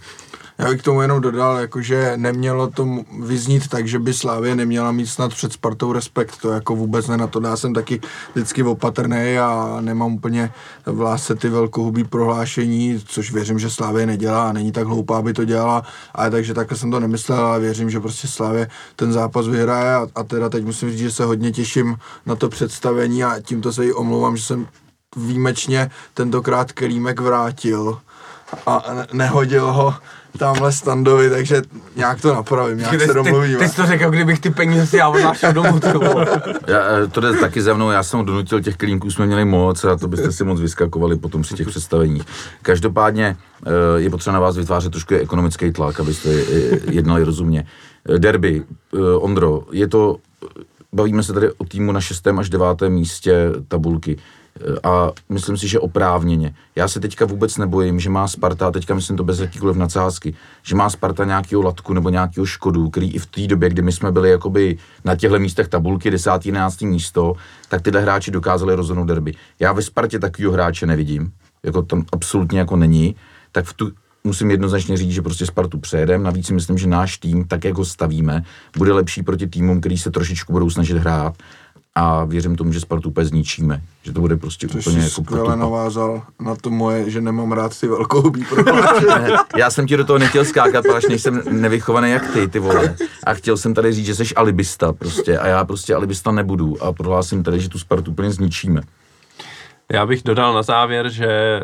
já bych k tomu jenom dodal, jakože nemělo to vyznít tak, že by Slávě neměla mít snad před Spartou respekt, to jako vůbec ne na to. Já jsem taky vždycky opatrný a nemám úplně v lásce ty velkohubý prohlášení, což věřím, že Slávě nedělá a není tak hloupá, aby to dělala, ale takže takhle jsem to nemyslel, ale věřím, že prostě Slávě ten zápas vyhraje. A, a teda teď musím říct, že se hodně těším na to představení a tímto se jí omlouvám, že jsem výjimečně tentokrát Kelímek vrátil a nehodil ho tamhle standovi, takže nějak to napravím, nějak ty, se domluvíme. Ty, ty jsi to řekl, kdybych ty peníze si já odnášel domů. já, eh, to jde taky za mnou, já jsem donutil, těch klínků jsme měli moc a to byste si moc vyskakovali potom při těch představeních. Každopádně eh, je potřeba na vás vytvářet trošku ekonomický tlak, abyste eh, jednali rozumně. Derby, Ondro, je to, bavíme se tady o týmu na šestém až devátém místě tabulky a myslím si, že oprávněně. Já se teďka vůbec nebojím, že má Sparta, a teďka myslím to bez jakýkoliv nadsázky, že má Sparta nějakého latku nebo nějakého škodu, který i v té době, kdy my jsme byli jakoby na těchto místech tabulky 10. 11. místo, tak tyhle hráči dokázali rozhodnout derby. Já ve Spartě takového hráče nevidím, jako tam absolutně jako není, tak v tu, musím jednoznačně říct, že prostě Spartu přejedem. Navíc si myslím, že náš tým, tak jak ho stavíme, bude lepší proti týmům, který se trošičku budou snažit hrát a věřím tomu, že Spartu úplně zničíme. Že to bude prostě Což úplně jako skvěle potupa. navázal na to moje, že nemám rád ty velkohubý Já jsem ti do toho nechtěl skákat, protože nejsem nevychovaný jak ty, ty vole. A chtěl jsem tady říct, že jsi alibista prostě a já prostě alibista nebudu a prohlásím tady, že tu Spartu úplně zničíme. Já bych dodal na závěr, že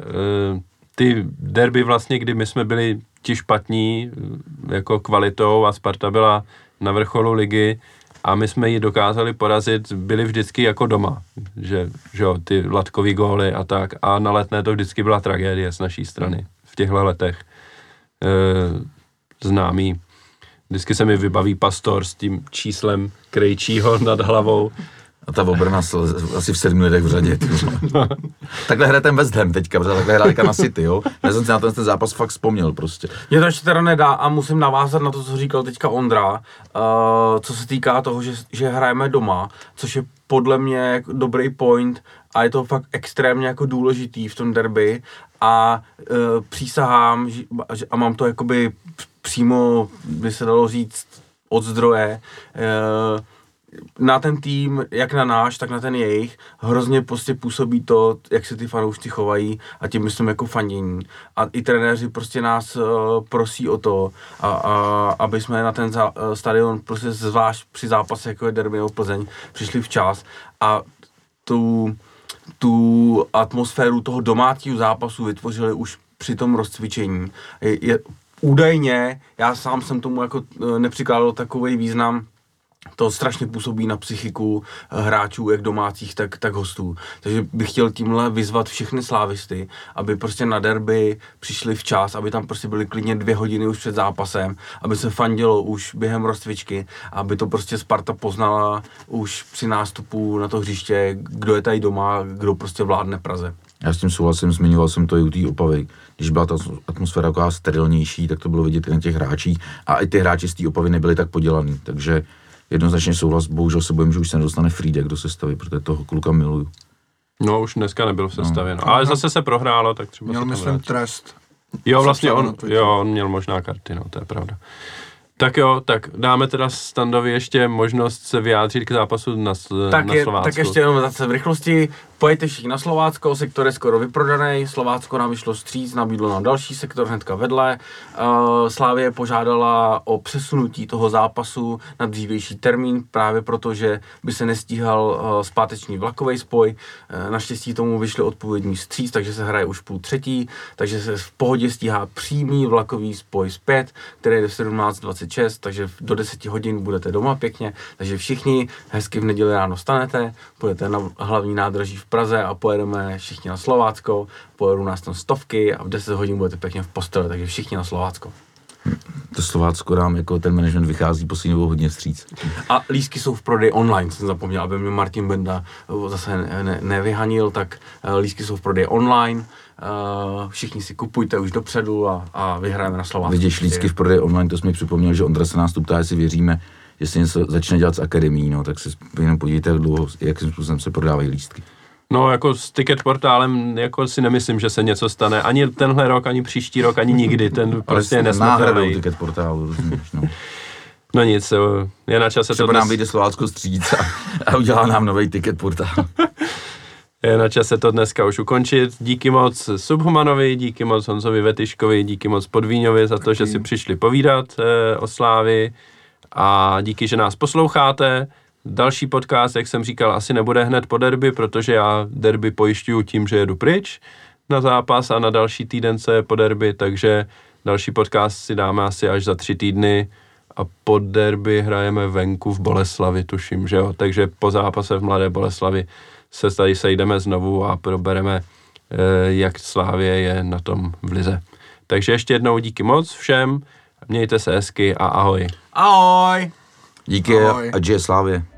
uh, ty derby vlastně, kdy my jsme byli ti špatní uh, jako kvalitou a Sparta byla na vrcholu ligy, a my jsme ji dokázali porazit, byli vždycky jako doma, že, že jo, ty latkový góly a tak a na letné to vždycky byla tragédie z naší strany v těchto letech. E, známý. Vždycky se mi vybaví pastor s tím číslem krejčího nad hlavou a ta obrana asi v sedmi lidech v řadě. takhle hraje ten West Ham teďka, protože takhle hraje na City, jo. Já jsem si na ten, ten zápas fakt vzpomněl prostě. Mě to ještě teda nedá a musím navázat na to, co říkal teďka Ondra, uh, co se týká toho, že, že hrajeme doma, což je podle mě dobrý point a je to fakt extrémně jako důležitý v tom derby a uh, přísahám že, a mám to jakoby přímo, by se dalo říct, od zdroje, uh, na ten tým, jak na náš, tak na ten jejich, hrozně prostě působí to, jak se ty fanoušci chovají a tím myslím jako fandění. A i trenéři prostě nás uh, prosí o to, a, a, aby jsme na ten za, uh, stadion prostě zvlášť při zápase jako je Derby nebo Plzeň přišli včas a tu, tu atmosféru toho domácího zápasu vytvořili už při tom rozcvičení. Je, je, údajně, já sám jsem tomu jako uh, nepřikládal takový význam, to strašně působí na psychiku eh, hráčů, jak domácích, tak, tak hostů. Takže bych chtěl tímhle vyzvat všechny slávisty, aby prostě na derby přišli včas, aby tam prostě byly klidně dvě hodiny už před zápasem, aby se fandilo už během rozcvičky, aby to prostě Sparta poznala už při nástupu na to hřiště, kdo je tady doma, kdo prostě vládne Praze. Já s tím souhlasím, zmiňoval jsem to i u té Opavy. Když byla ta atmosféra taková sterilnější, tak to bylo vidět i na těch hráčích. A i ty hráči z té Opavy nebyli tak podělaný. Takže jednoznačně souhlas, bohužel se bojím, že už se nedostane Friedek do sestavy, protože toho kluka miluju. No, už dneska nebyl v sestavě, no. Ale zase se prohrálo, tak třeba Měl, se to myslím, vrátí. trest. Jo, vlastně on, jo, on měl možná karty, no, to je pravda. Tak jo, tak dáme teda Standovi ještě možnost se vyjádřit k zápasu na, Tak, na je, Slovácku. tak ještě jenom zase v rychlosti. Pojďte všichni na Slovácko, sektor je skoro vyprodaný, Slovácko nám vyšlo stříc, nabídlo nám další sektor hnedka vedle. Uh, Slávě požádala o přesunutí toho zápasu na dřívější termín, právě proto, že by se nestíhal uh, zpáteční vlakový spoj. Uh, naštěstí tomu vyšli odpovědní stříc, takže se hraje už půl třetí, takže se v pohodě stíhá přímý vlakový spoj zpět, který je do 17.26, takže do 10 hodin budete doma pěkně, takže všichni hezky v neděli ráno stanete, budete na hlavní nádraží v Praze a pojedeme všichni na Slovácko, pojedou nás tam stovky a v 10 hodin budete pěkně v posteli, takže všichni na Slovácko. To Slovácko nám jako ten management vychází poslední dobou hodně vstříc. A lístky jsou v prodeji online, jsem zapomněl, aby mě Martin Benda eh, zase ne, ne, nevyhanil, tak eh, lístky jsou v prodeji online, eh, všichni si kupujte už dopředu a, a vyhrajeme na Slovácku. Vidíš lístky v prodeji online, to jsme mi připomněl, že Ondra se nás tu ptá, jestli věříme, jestli něco začne dělat s akademií, no, tak se jenom podívejte, jak dlouho, jakým způsobem se prodávají lístky. No, jako s ticket portálem, jako si nemyslím, že se něco stane. Ani tenhle rok, ani příští rok, ani nikdy. Ten prostě je nesmrtelný. ticket portálu, rozumíš, no. No nic, je na čase to Třeba nám dnes, vyjde Slovácko stříc a, a udělá nám nový ticket portál. je na čase to dneska už ukončit. Díky moc Subhumanovi, díky moc Honzovi Vetyškovi, díky moc Podvíňovi za to, že si přišli povídat eh, o Slávi a díky, že nás posloucháte. Další podcast, jak jsem říkal, asi nebude hned po derby, protože já derby pojišťuju tím, že jedu pryč na zápas a na další týden se je po derby, takže další podcast si dáme asi až za tři týdny a po derby hrajeme venku v Boleslavi, tuším, že jo, takže po zápase v Mladé Boleslavi se tady sejdeme znovu a probereme, eh, jak Slávě je na tom v lize. Takže ještě jednou díky moc všem, mějte se hezky a ahoj. Ahoj! Díky Ahoj. a Slávě.